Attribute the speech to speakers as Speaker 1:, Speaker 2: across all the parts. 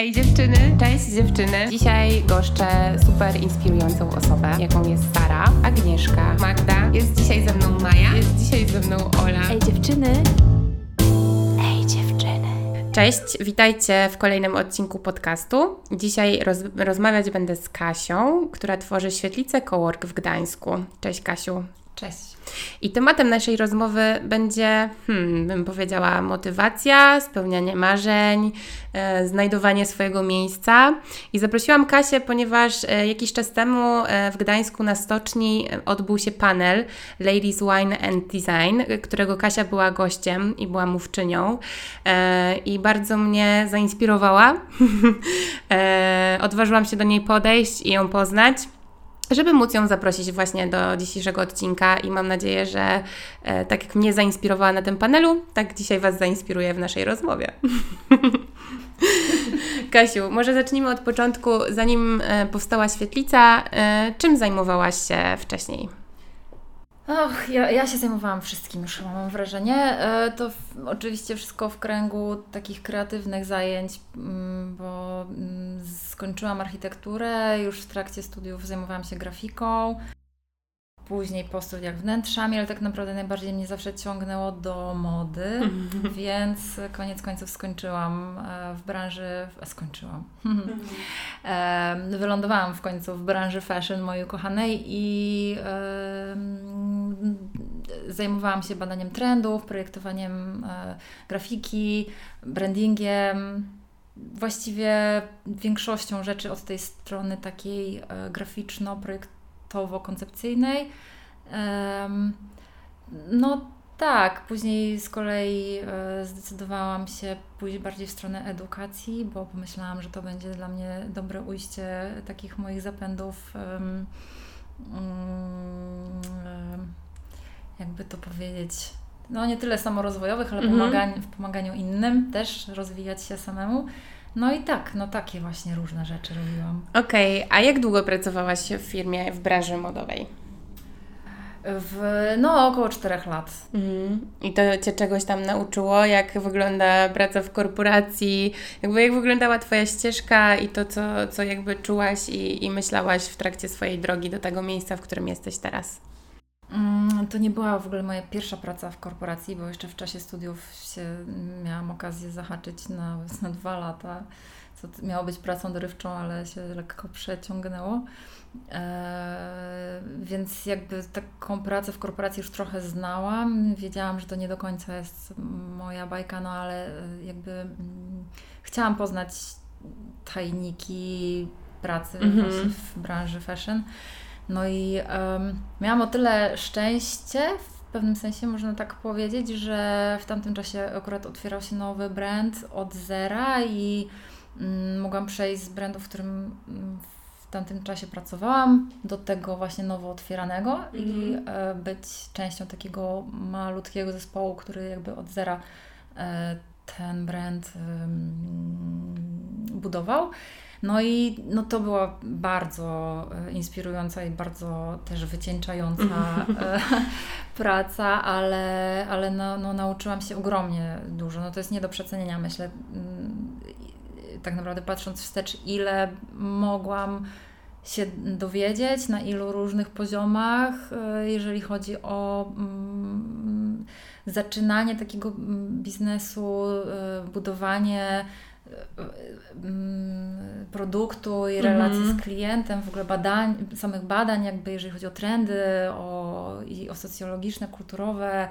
Speaker 1: Ej dziewczyny, cześć dziewczyny. Dzisiaj goszczę super inspirującą osobę, jaką jest Sara, Agnieszka, Magda. Jest dzisiaj ze mną Maja, jest dzisiaj ze mną Ola.
Speaker 2: Ej dziewczyny.
Speaker 1: Ej dziewczyny. Cześć, witajcie w kolejnym odcinku podcastu. Dzisiaj roz rozmawiać będę z Kasią, która tworzy świetlicę Cowork w Gdańsku. Cześć Kasiu.
Speaker 2: Cześć.
Speaker 1: I tematem naszej rozmowy będzie, hmm, bym powiedziała, motywacja, spełnianie marzeń, e, znajdowanie swojego miejsca. I zaprosiłam Kasię, ponieważ e, jakiś czas temu e, w Gdańsku na stoczni odbył się panel Ladies Wine and Design, którego Kasia była gościem i była mówczynią. E, I bardzo mnie zainspirowała. E, odważyłam się do niej podejść i ją poznać żeby móc ją zaprosić właśnie do dzisiejszego odcinka i mam nadzieję, że e, tak jak mnie zainspirowała na tym panelu, tak dzisiaj Was zainspiruje w naszej rozmowie. Kasiu, może zacznijmy od początku, zanim e, powstała świetlica, e, czym zajmowałaś się wcześniej?
Speaker 2: Och, ja, ja się zajmowałam wszystkim już, mam wrażenie. E, to w, oczywiście wszystko w kręgu takich kreatywnych zajęć, mm, bo mm, skończyłam architekturę, już w trakcie studiów zajmowałam się grafiką później po studiach wnętrzami, ale tak naprawdę najbardziej mnie zawsze ciągnęło do mody, więc koniec końców skończyłam e, w branży, skończyłam, -hmm. wylądowałam w końcu w branży fashion mojej ukochanej i zajmowałam się badaniem trendów, projektowaniem e, grafiki, brandingiem, właściwie większością rzeczy od tej strony takiej e, graficzno-projektowej koncepcyjnej No tak, później z kolei e, zdecydowałam się pójść bardziej w stronę edukacji, bo pomyślałam, że to będzie dla mnie dobre ujście takich moich zapędów, mm, jakby to powiedzieć, no nie tyle samorozwojowych, ale mhm. w pomaganiu innym też rozwijać się samemu. No i tak, no takie właśnie różne rzeczy robiłam.
Speaker 1: Okej, okay. a jak długo pracowałaś w firmie w branży modowej?
Speaker 2: W, no, około czterech lat. Mhm.
Speaker 1: I to Cię czegoś tam nauczyło? Jak wygląda praca w korporacji? Jakby jak wyglądała Twoja ścieżka i to, co, co jakby czułaś i, i myślałaś w trakcie swojej drogi do tego miejsca, w którym jesteś teraz?
Speaker 2: Mm, to nie była w ogóle moja pierwsza praca w korporacji, bo jeszcze w czasie studiów się miałam okazję zahaczyć na, na dwa lata, co miało być pracą dorywczą, ale się lekko przeciągnęło. E, więc jakby taką pracę w korporacji już trochę znałam. Wiedziałam, że to nie do końca jest moja bajka, no ale e, jakby mm, chciałam poznać tajniki pracy mm -hmm. w branży fashion. No i um, miałam o tyle szczęście, w pewnym sensie można tak powiedzieć, że w tamtym czasie akurat otwierał się nowy brand od zera i um, mogłam przejść z brandu, w którym um, w tamtym czasie pracowałam, do tego właśnie nowo otwieranego mm i e, być częścią takiego malutkiego zespołu, który jakby od zera e, ten brand budował. No i no to była bardzo e, inspirująca i bardzo też wycieńczająca e, praca, ale, ale no, no, nauczyłam się ogromnie dużo. No to jest nie do przecenienia, myślę, mm, tak naprawdę patrząc wstecz, ile mogłam się dowiedzieć, na ilu różnych poziomach, e, jeżeli chodzi o mm, zaczynanie takiego mm, biznesu, budowanie produktu i relacji mm. z klientem, w ogóle badań, samych badań, jakby jeżeli chodzi o trendy, o, i o socjologiczne, kulturowe,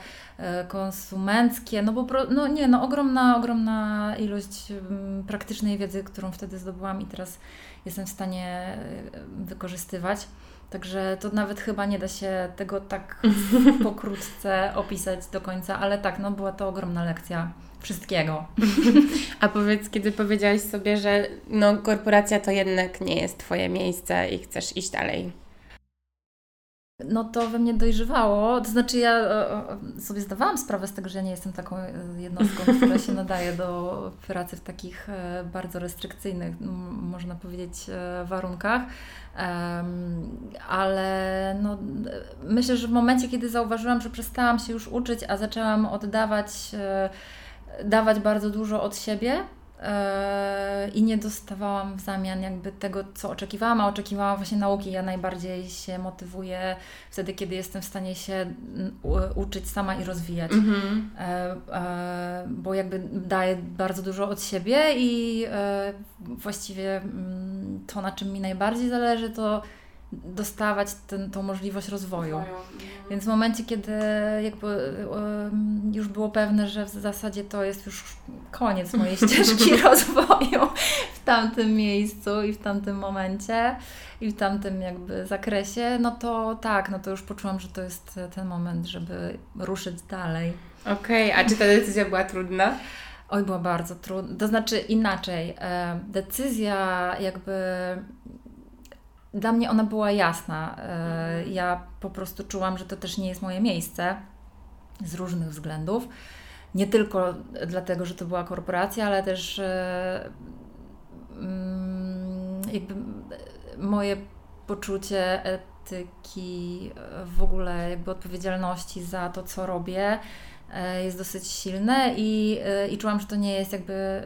Speaker 2: konsumenckie, no bo no nie, no ogromna, ogromna ilość praktycznej wiedzy, którą wtedy zdobyłam i teraz jestem w stanie e, wykorzystywać. Także to nawet chyba nie da się tego tak pokrótce opisać do końca, ale tak, no była to ogromna lekcja wszystkiego.
Speaker 1: A powiedz, kiedy powiedziałaś sobie, że no, korporacja to jednak nie jest Twoje miejsce i chcesz iść dalej?
Speaker 2: No to we mnie dojrzewało. To znaczy, ja sobie zdawałam sprawę z tego, że ja nie jestem taką e, jednostką, która się nadaje do pracy w takich e, bardzo restrykcyjnych, można powiedzieć, e, warunkach. Ale no, myślę, że w momencie, kiedy zauważyłam, że przestałam się już uczyć, a zaczęłam oddawać dawać bardzo dużo od siebie, e, i nie dostawałam w zamian jakby tego, co oczekiwałam, a oczekiwałam właśnie nauki. Ja najbardziej się motywuję wtedy, kiedy jestem w stanie się uczyć sama i rozwijać. E, e, bo jakby daję bardzo dużo od siebie i właściwie mm, to, na czym mi najbardziej zależy, to dostawać ten, tą możliwość rozwoju. rozwoju. Więc w momencie, kiedy jakby już było pewne, że w zasadzie to jest już koniec mojej ścieżki rozwoju w tamtym miejscu i w tamtym momencie i w tamtym jakby zakresie, no to tak, no to już poczułam, że to jest ten moment, żeby ruszyć dalej.
Speaker 1: Okej, okay, a czy ta decyzja była trudna?
Speaker 2: Oj, była bardzo trudna. To znaczy inaczej. Decyzja jakby dla mnie ona była jasna. E, mhm. Ja po prostu czułam, że to też nie jest moje miejsce z różnych względów. Nie tylko dlatego, że to była korporacja, ale też e, mm, jakby moje poczucie etyki, w ogóle jakby odpowiedzialności za to, co robię, e, jest dosyć silne i, i czułam, że to nie jest jakby,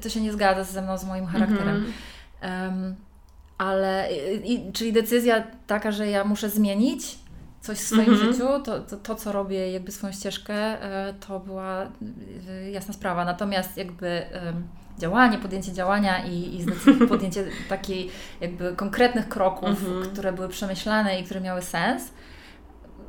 Speaker 2: to się nie zgadza ze mną, z moim charakterem. Mhm ale i, czyli decyzja taka, że ja muszę zmienić coś w swoim mhm. życiu, to, to, to, co robię, jakby swoją ścieżkę, e, to była e, jasna sprawa. Natomiast jakby działanie, podjęcie działania i, i podjęcie takiej jakby konkretnych kroków, mhm. które były przemyślane i które miały sens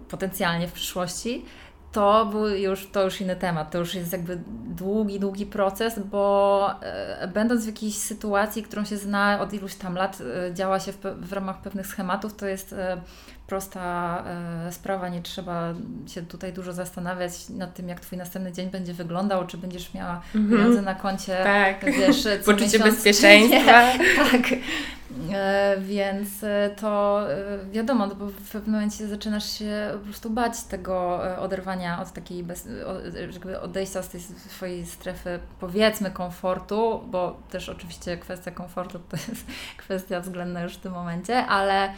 Speaker 2: potencjalnie w przyszłości, to był już, to już inny temat. To już jest jakby długi, długi proces, bo e, będąc w jakiejś sytuacji, którą się zna od iluś tam lat, e, działa się w, w ramach pewnych schematów, to jest e, prosta e, sprawa, nie trzeba się tutaj dużo zastanawiać nad tym, jak Twój następny dzień będzie wyglądał, czy będziesz miała mm -hmm. pieniądze na koncie,
Speaker 1: tak.
Speaker 2: wiesz,
Speaker 1: co Poczucie miesiąc, bezpieczeństwa.
Speaker 2: tak. E, więc e, to wiadomo, no bo w pewnym momencie zaczynasz się po prostu bać tego oderwania od takiej, bez, jakby odejścia z tej swojej strefy, powiedzmy, komfortu, bo też oczywiście kwestia komfortu to jest kwestia względna już w tym momencie, ale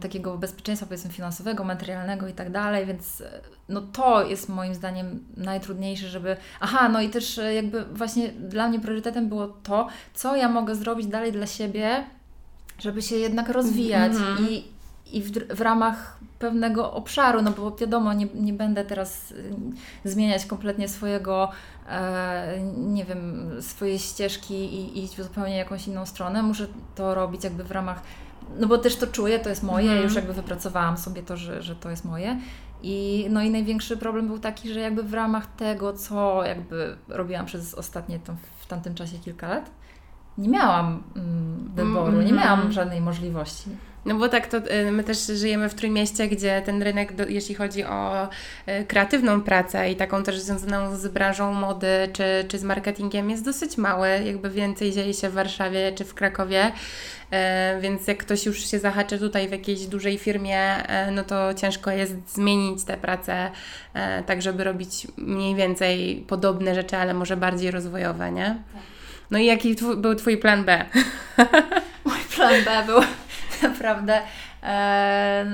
Speaker 2: takiego bezpieczeństwa powiedzmy finansowego, materialnego i tak dalej, więc e, no to jest moim zdaniem najtrudniejsze, żeby aha, no i też e, jakby właśnie dla mnie priorytetem było to, co ja mogę zrobić dalej dla siebie, żeby się jednak rozwijać mm -hmm. i, i w, w, ramach pewnego obszaru, no bo wiadomo, nie, nie będę teraz e, zmieniać kompletnie swojego, e, nie wiem, swojej ścieżki i, i iść w zupełnie jakąś inną stronę. Muszę to robić jakby w ramach no bo też to czuję, to jest moje, mm. już jakby wypracowałam sobie to, że, że to jest moje. I, no i największy problem był taki, że jakby w ramach tego, co jakby robiłam przez ostatnie tam, w tamtym czasie kilka lat, nie miałam mm, wyboru, mm -hmm. nie miałam mhm. żadnej możliwości.
Speaker 1: No bo tak, to y, my też żyjemy w Trójmieście, gdzie ten rynek, jeśli chodzi o y, kreatywną pracę i taką też związaną z branżą mody czy, czy z marketingiem jest dosyć mały. Jakby więcej dzieje się w Warszawie czy w Krakowie. Y, więc jak ktoś już się zahaczy tutaj w jakiejś dużej firmie, no to ciężko jest zmienić tę pracę tak, żeby robić mniej więcej podobne rzeczy, ale może bardziej rozwojowe, nie? Tak. No i jaki był Twój plan B?
Speaker 2: Mój plan B był naprawdę e,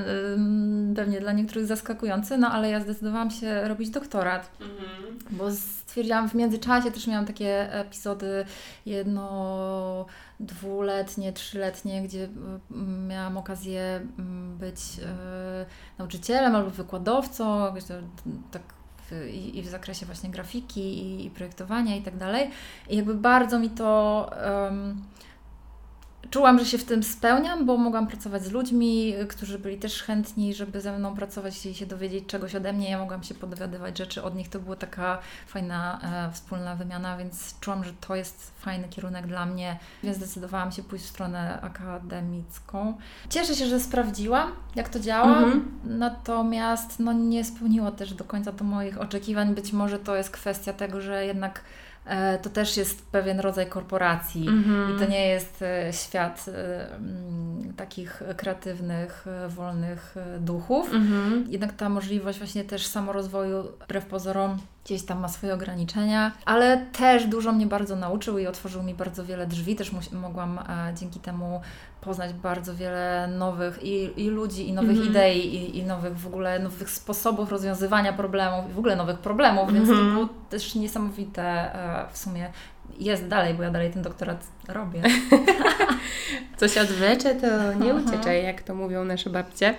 Speaker 2: pewnie dla niektórych zaskakujący, no ale ja zdecydowałam się robić doktorat, mhm. bo stwierdziłam w międzyczasie też miałam takie epizody jedno dwuletnie, trzyletnie, gdzie miałam okazję być e, nauczycielem albo wykładowcą, tak i, i w zakresie właśnie grafiki i, i projektowania i tak dalej. I jakby bardzo mi to um, czułam, że się w tym spełniam, bo mogłam pracować z ludźmi, którzy byli też chętni, żeby ze mną pracować i się dowiedzieć czegoś ode mnie. Ja mogłam się podwiadywać rzeczy od nich. To była taka fajna e, wspólna wymiana, więc czułam, że to jest fajny kierunek dla mnie, więc zdecydowałam się pójść w stronę akademicką. Cieszę się, że sprawdziłam, jak to działa, mhm. natomiast no, nie spełniło też do końca to moich oczekiwań. Być może to jest kwestia tego, że jednak E, to też jest pewien rodzaj korporacji mm-hmm. i to nie jest e, świat e, mm, takich kreatywnych, wolnych duchów. Mm-hmm. Jednak ta możliwość właśnie też samorozwoju wbrew pozorom gdzieś tam ma swoje ograniczenia, ale też dużo mnie bardzo nauczył i otworzył mi bardzo wiele drzwi. Też mogłam e, dzięki temu poznać bardzo wiele nowych i, i ludzi, i nowych mm-hmm. idei, i, i, nowych w ogóle nowych sposobów rozwiązywania problemów, i w ogóle nowych problemów, więc to mhm. było też niesamowite e, w sumie. Jest dalej, bo ja dalej ten doktorat robię.
Speaker 1: Co się odwlecze, to nie ucieczaj, jak to mówią nasze babcie.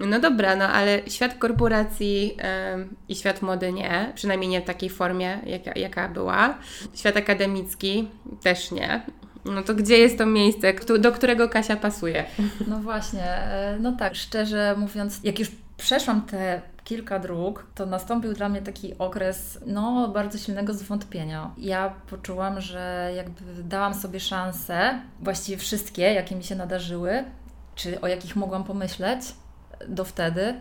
Speaker 1: No dobra, no ale świat korporacji yy, i świat mody nie, przynajmniej nie w takiej formie, jaka, jaka była. Świat akademicki też nie. No to gdzie jest to miejsce, do którego Kasia pasuje?
Speaker 2: No właśnie, e, no tak, szczerze mówiąc, jak już przeszłam te kilka dróg, to nastąpił dla mnie taki okres no, bardzo silnego zwątpienia. Ja poczułam, że jakby dałam sobie szansę, właściwie wszystkie, jakie mi się nadarzyły, czy o jakich mogłam pomyśleć do wtedy,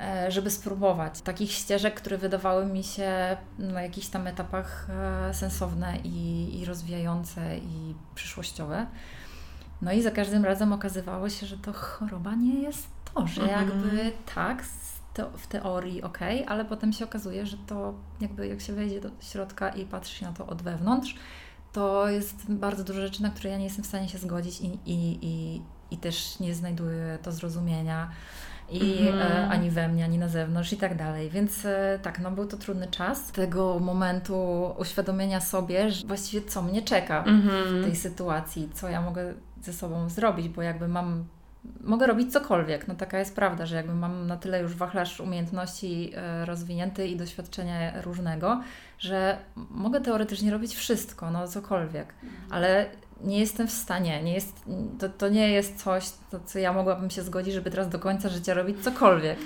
Speaker 2: e, żeby spróbować takich ścieżek, które wydawały mi się na jakichś tam etapach e, sensowne i, i rozwijające i przyszłościowe. No i za każdym razem okazywało się, że to choroba nie jest to, że mhm. jakby tak, w teorii ok, ale potem się okazuje, że to jakby jak się wejdzie do środka i patrzy się na to od wewnątrz, to jest bardzo dużo rzeczy, na które ja nie jestem w stanie się zgodzić i, i, i, i też nie znajduję to zrozumienia i e, ani we mnie, ani na zewnątrz i tak dalej. Więc e, tak, no był to trudny czas tego momentu uświadomienia sobie, że właściwie co mnie czeka w mhm. tej sytuacji, co ja mogę ze sobą zrobić, bo jakby mam mogę robić cokolwiek. No taka jest prawda, że jakby mam na tyle już wachlarz umiejętności e, rozwinięty i doświadczenia różnego, że mogę teoretycznie robić wszystko, no cokolwiek, ale nie jestem w stanie, nie jest, to, to nie jest coś, to, co ja mogłabym się zgodzić, żeby teraz do końca życia robić cokolwiek.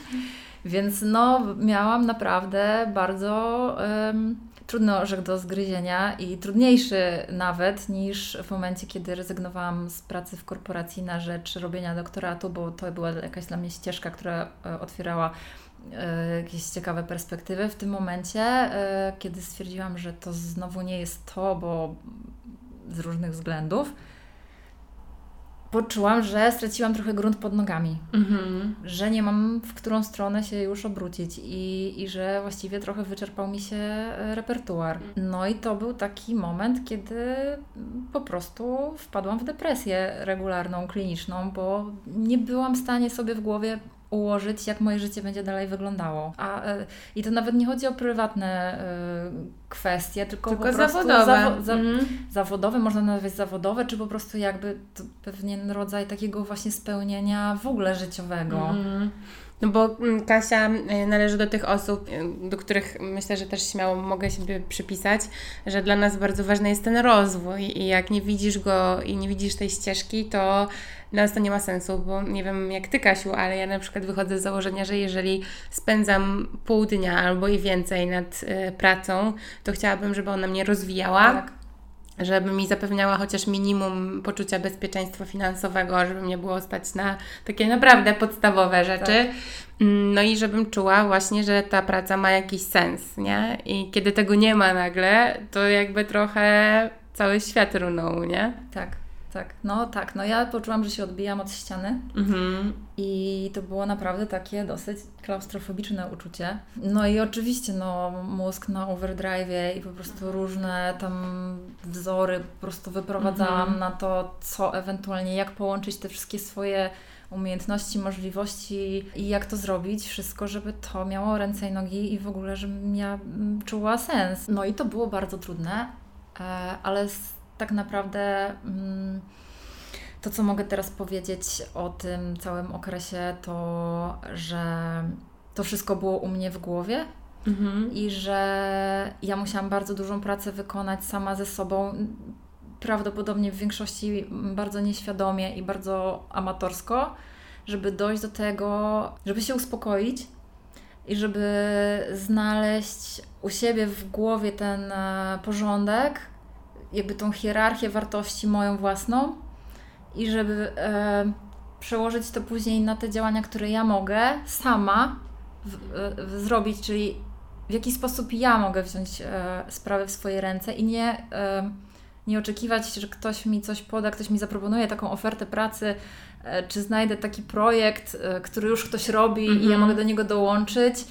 Speaker 2: Więc no, miałam naprawdę bardzo um, trudny orzech do zgryzienia i trudniejszy nawet niż w momencie, kiedy rezygnowałam z pracy w korporacji na rzecz robienia doktoratu, bo to była jakaś dla mnie ścieżka, która e, otwierała e, jakieś ciekawe perspektywy. W tym momencie, e, kiedy stwierdziłam, że to znowu nie jest to, bo z różnych względów, poczułam, że straciłam trochę grunt pod nogami, mhm. że nie mam w którą stronę się już obrócić i, i że właściwie trochę wyczerpał mi się e, repertuar. No i to był taki moment, kiedy po prostu wpadłam w depresję regularną, kliniczną, bo nie byłam w stanie sobie w głowie ułożyć, jak moje życie będzie dalej wyglądało. A, y, I to nawet nie chodzi o prywatne y, kwestie, tylko, tylko po zawodowe. Zawo za mm. Zawodowe, można nazwać zawodowe, czy po prostu jakby pewien rodzaj takiego właśnie spełnienia w ogóle życiowego. Mm.
Speaker 1: No bo mm, Kasia y, należy do tych osób, y, do których myślę, że też śmiało mogę siebie przypisać, że dla nas bardzo ważny jest ten rozwój i jak nie widzisz go i nie widzisz tej ścieżki, to dla nas to nie ma sensu, bo nie wiem jak Ty Kasiu, ale ja na przykład wychodzę z założenia, że jeżeli spędzam pół dnia albo i więcej nad y, pracą, to chciałabym, żeby ona mnie rozwijała. Tak żeby mi zapewniała chociaż minimum poczucia bezpieczeństwa finansowego, żeby mnie było stać na takie naprawdę podstawowe rzeczy. Tak. No i żebym czuła właśnie, że ta praca ma jakiś sens, nie? I kiedy tego nie ma nagle, to jakby trochę cały świat runął, nie?
Speaker 2: Tak tak. No tak, no ja poczułam, że się odbijam od ściany mhm. i to było naprawdę takie dosyć klaustrofobiczne uczucie. No i oczywiście no mózg na overdrive i po prostu różne tam wzory po prostu wyprowadzałam mhm. na to, co ewentualnie, jak połączyć te wszystkie swoje umiejętności, możliwości i jak to zrobić, wszystko, żeby to miało ręce i nogi i w ogóle, żebym ja czuła sens. No i to było bardzo trudne, e, ale tak naprawdę mm, to, co mogę teraz powiedzieć o tym całym okresie, to że to wszystko było u mnie w głowie. Mhm. I że ja musiałam bardzo dużą pracę wykonać sama ze sobą, prawdopodobnie w większości bardzo nieświadomie i bardzo amatorsko, żeby dojść do tego, żeby się uspokoić i żeby znaleźć u siebie w głowie ten e, porządek, jakby tą hierarchię wartości moją własną i żeby e, przełożyć to później na te działania, które ja mogę sama w, e, w, zrobić, czyli w jaki sposób ja mogę wziąć e, sprawy w swoje ręce i nie, e, nie oczekiwać, że ktoś mi coś poda, ktoś mi zaproponuje taką ofertę pracy, e, czy znajdę taki projekt, e, który już ktoś robi mm -hmm. i ja mhm. mogę do niego dołączyć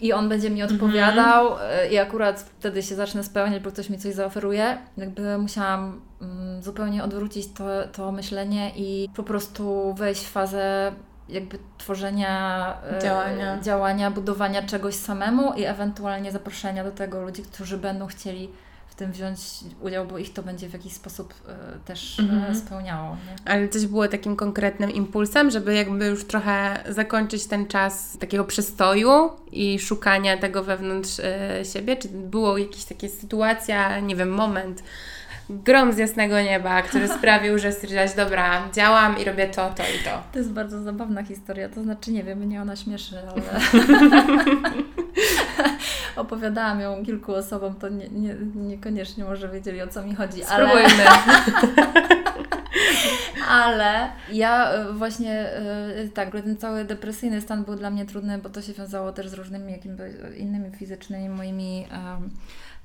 Speaker 2: i on będzie mi odpowiadał mm. i akurat wtedy się zacznę spełniać, bo ktoś mi coś zaoferuje. Jakby musiałam mm, zupełnie odwrócić to, to myślenie i po prostu wejść w fazę jakby tworzenia
Speaker 1: działania.
Speaker 2: działania, budowania czegoś samemu i ewentualnie zaproszenia do tego ludzi, którzy będą chcieli tym wziąć udział, bo ich to będzie w jakiś sposób e, też e, mhm. spełniało. Nie?
Speaker 1: Ale coś było takim konkretnym impulsem, żeby jakby już trochę zakończyć ten czas takiego przystoju i szukania tego wewnątrz e, siebie? Czy było jakaś taka sytuacja, nie wiem, moment, grom z jasnego nieba, który sprawił, że stwierdziłaś, dobra, działam i robię to, to i to.
Speaker 2: To jest bardzo zabawna historia, to znaczy, nie wiem, mnie ona śmieszy, ale opowiadałam ją kilku osobom, to nie, nie, niekoniecznie może wiedzieli, o co mi chodzi.
Speaker 1: Spróbujmy.
Speaker 2: Ale ja e, właśnie e, tak, ten cały depresyjny stan był dla mnie trudny, bo to się wiązało też z różnymi jakimiś innymi fizycznymi moimi um,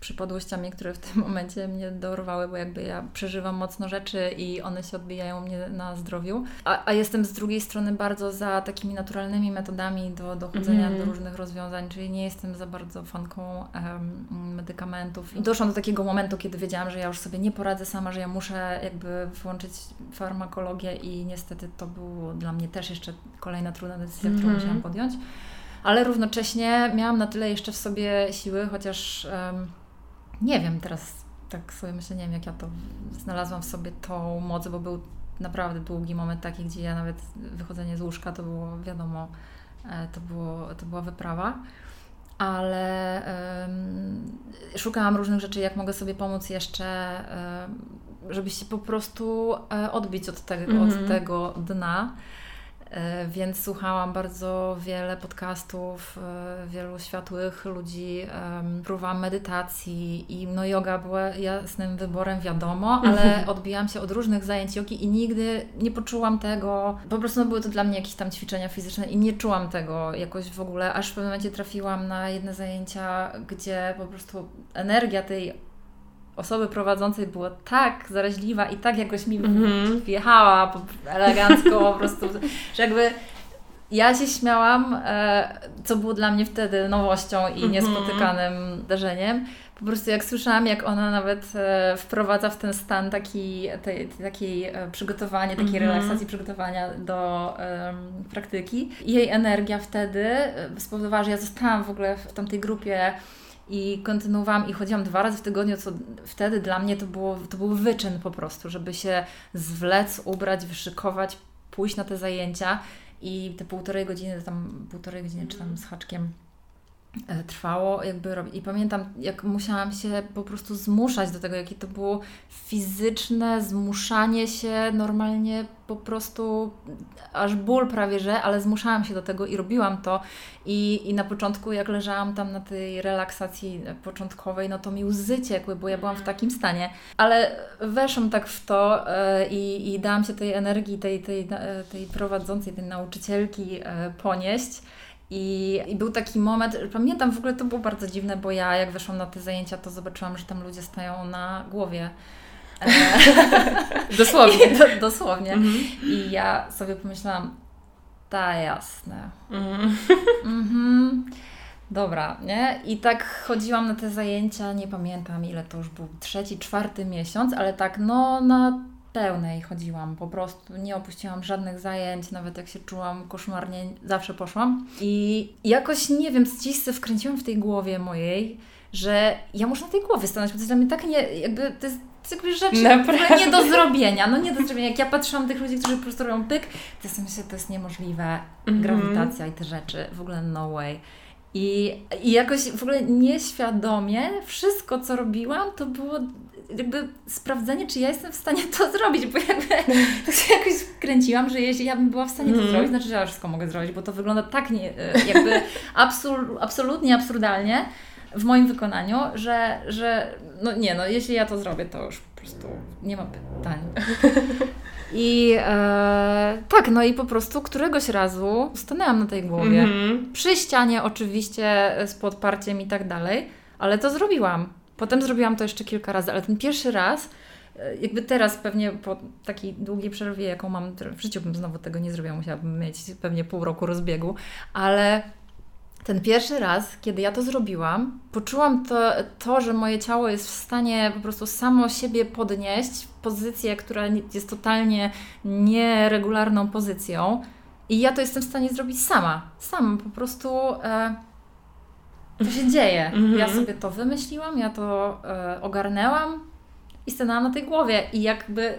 Speaker 2: przypadłościami, które w tym momencie mnie dorwały, bo jakby ja przeżywam mocno rzeczy i one się odbijają mnie na zdrowiu. A, a jestem z drugiej strony bardzo za takimi naturalnymi metodami do dochodzenia mm. do różnych rozwiązań, czyli nie jestem za bardzo fanką um, medykamentów. I doszłam do takiego momentu, kiedy wiedziałam, że ja już sobie nie poradzę sama, że ja muszę jakby włączyć farmakologię i niestety to było dla mnie też jeszcze kolejna trudna decyzja, mm. którą mhm. musiałam podjąć ale równocześnie miałam na tyle jeszcze w sobie siły, chociaż um, nie wiem, teraz tak sobie myślę, nie wiem jak ja to znalazłam w sobie tą moc, bo był naprawdę długi moment taki, gdzie ja nawet wychodzenie z łóżka to było wiadomo, e, to, było, to była wyprawa. Ale um, szukałam różnych rzeczy, jak mogę sobie pomóc jeszcze, um, żeby się po prostu e, odbić od, te, mm -hmm. od mhm. tego dna. E, więc słuchałam bardzo wiele podcastów, e, wielu światłych ludzi, próbowałam medytacji i no yoga była jasnym wyborem, wiadomo, ale odbijałam się od różnych zajęć jogi i nigdy nie poczułam tego, po prostu no były to dla mnie jakieś tam ćwiczenia fizyczne i nie czułam tego jakoś w ogóle, aż w pewnym momencie trafiłam na jedne zajęcia, gdzie po prostu energia tej osoby prowadzącej była tak zaraźliwa i tak jakoś mi mm-hmm. wjechała elegancko po prostu, że jakby ja się śmiałam, e, co było dla mnie wtedy nowością i mm-hmm. niespotykanym zdarzeniem. Po prostu jak słyszałam, jak ona nawet e, wprowadza w ten stan taki, takiej e, przygotowanie, takiej mm-hmm. relaksacji, przygotowania do praktyki. I jej energia wtedy spowodowała, że ja zostałam w ogóle w tamtej grupie i kontynuowałam i chodziłam dwa razy w tygodniu, co wtedy dla mnie to, było, to był wyczyn po prostu, żeby się zwlec, ubrać, wyszykować, pójść na te zajęcia i te półtorej godziny, tam półtorej godziny czy tam z haczkiem trwało jakby i pamiętam jak musiałam się po prostu zmuszać do tego, jakie to było fizyczne zmuszanie się normalnie po prostu aż ból prawie, że, ale zmuszałam się do tego i robiłam to. I, i na początku jak leżałam tam na tej relaksacji początkowej, no to mi łzy ciekły, bo ja byłam w takim stanie, ale weszłam tak w to yy, i, i dałam się tej energii, tej, tej, tej prowadzącej, tej nauczycielki ponieść i, I, był taki moment, pamiętam w ogóle to było bardzo dziwne, bo ja jak weszłam na te zajęcia, to zobaczyłam, że tam ludzie stają na głowie.
Speaker 1: E, dosłownie.
Speaker 2: Do, dosłownie. Mhm. I ja sobie pomyślałam, ta jasne. Mhm. Mhm. Dobra, nie? I tak chodziłam na te zajęcia, nie pamiętam ile to już był, trzeci, czwarty miesiąc, ale tak no na pełnej chodziłam, po prostu nie opuściłam żadnych zajęć, nawet jak się czułam koszmarnie, zawsze poszłam. I jakoś, nie wiem, się wkręciłam w tej głowie mojej, że ja muszę na tej głowie stanąć, bo to jest dla mnie tak nie, jakby, to jest jakby rzeczy Naprawdę? nie do zrobienia, no nie do zrobienia. Jak ja patrzyłam tych ludzi, którzy po prostu robią pyk, to sobie myślę, to jest niemożliwe, -hmm. grawitacja i te rzeczy, w ogóle no way. I, I jakoś w ogóle nieświadomie wszystko, co robiłam, to było jakby sprawdzenie, czy ja jestem w stanie to zrobić, bo jakby tak się jakoś kręciłam, że jeśli ja bym była w stanie to mm. zrobić, znaczy, że ja wszystko mogę zrobić, bo to wygląda tak nie, e, jakby absur, absolutnie absurdalnie w moim wykonaniu, że, że no nie, no jeśli ja to zrobię, to już po prostu nie ma pytań. I e, tak, no i po prostu któregoś razu stanęłam na tej głowie. Mm -hmm. Przy ścianie oczywiście z podparciem i tak dalej, ale to zrobiłam. Potem zrobiłam to jeszcze kilka razy, ale ten pierwszy raz, e, jakby teraz pewnie po takiej długiej przerwie, jaką mam w życiu, bym znowu tego nie zrobiła, musiałabym mieć pewnie pół roku rozbiegu, ale ten pierwszy raz, kiedy ja to zrobiłam, poczułam to, to, że moje ciało jest w stanie po prostu samo siebie podnieść w pozycję, która jest totalnie nieregularną pozycją. I ja to jestem w stanie zrobić sama. Sama, po prostu e, to się dzieje.
Speaker 1: Mhm.
Speaker 2: Ja sobie to wymyśliłam, ja to e, ogarnęłam i stanęłam na tej głowie. I jakby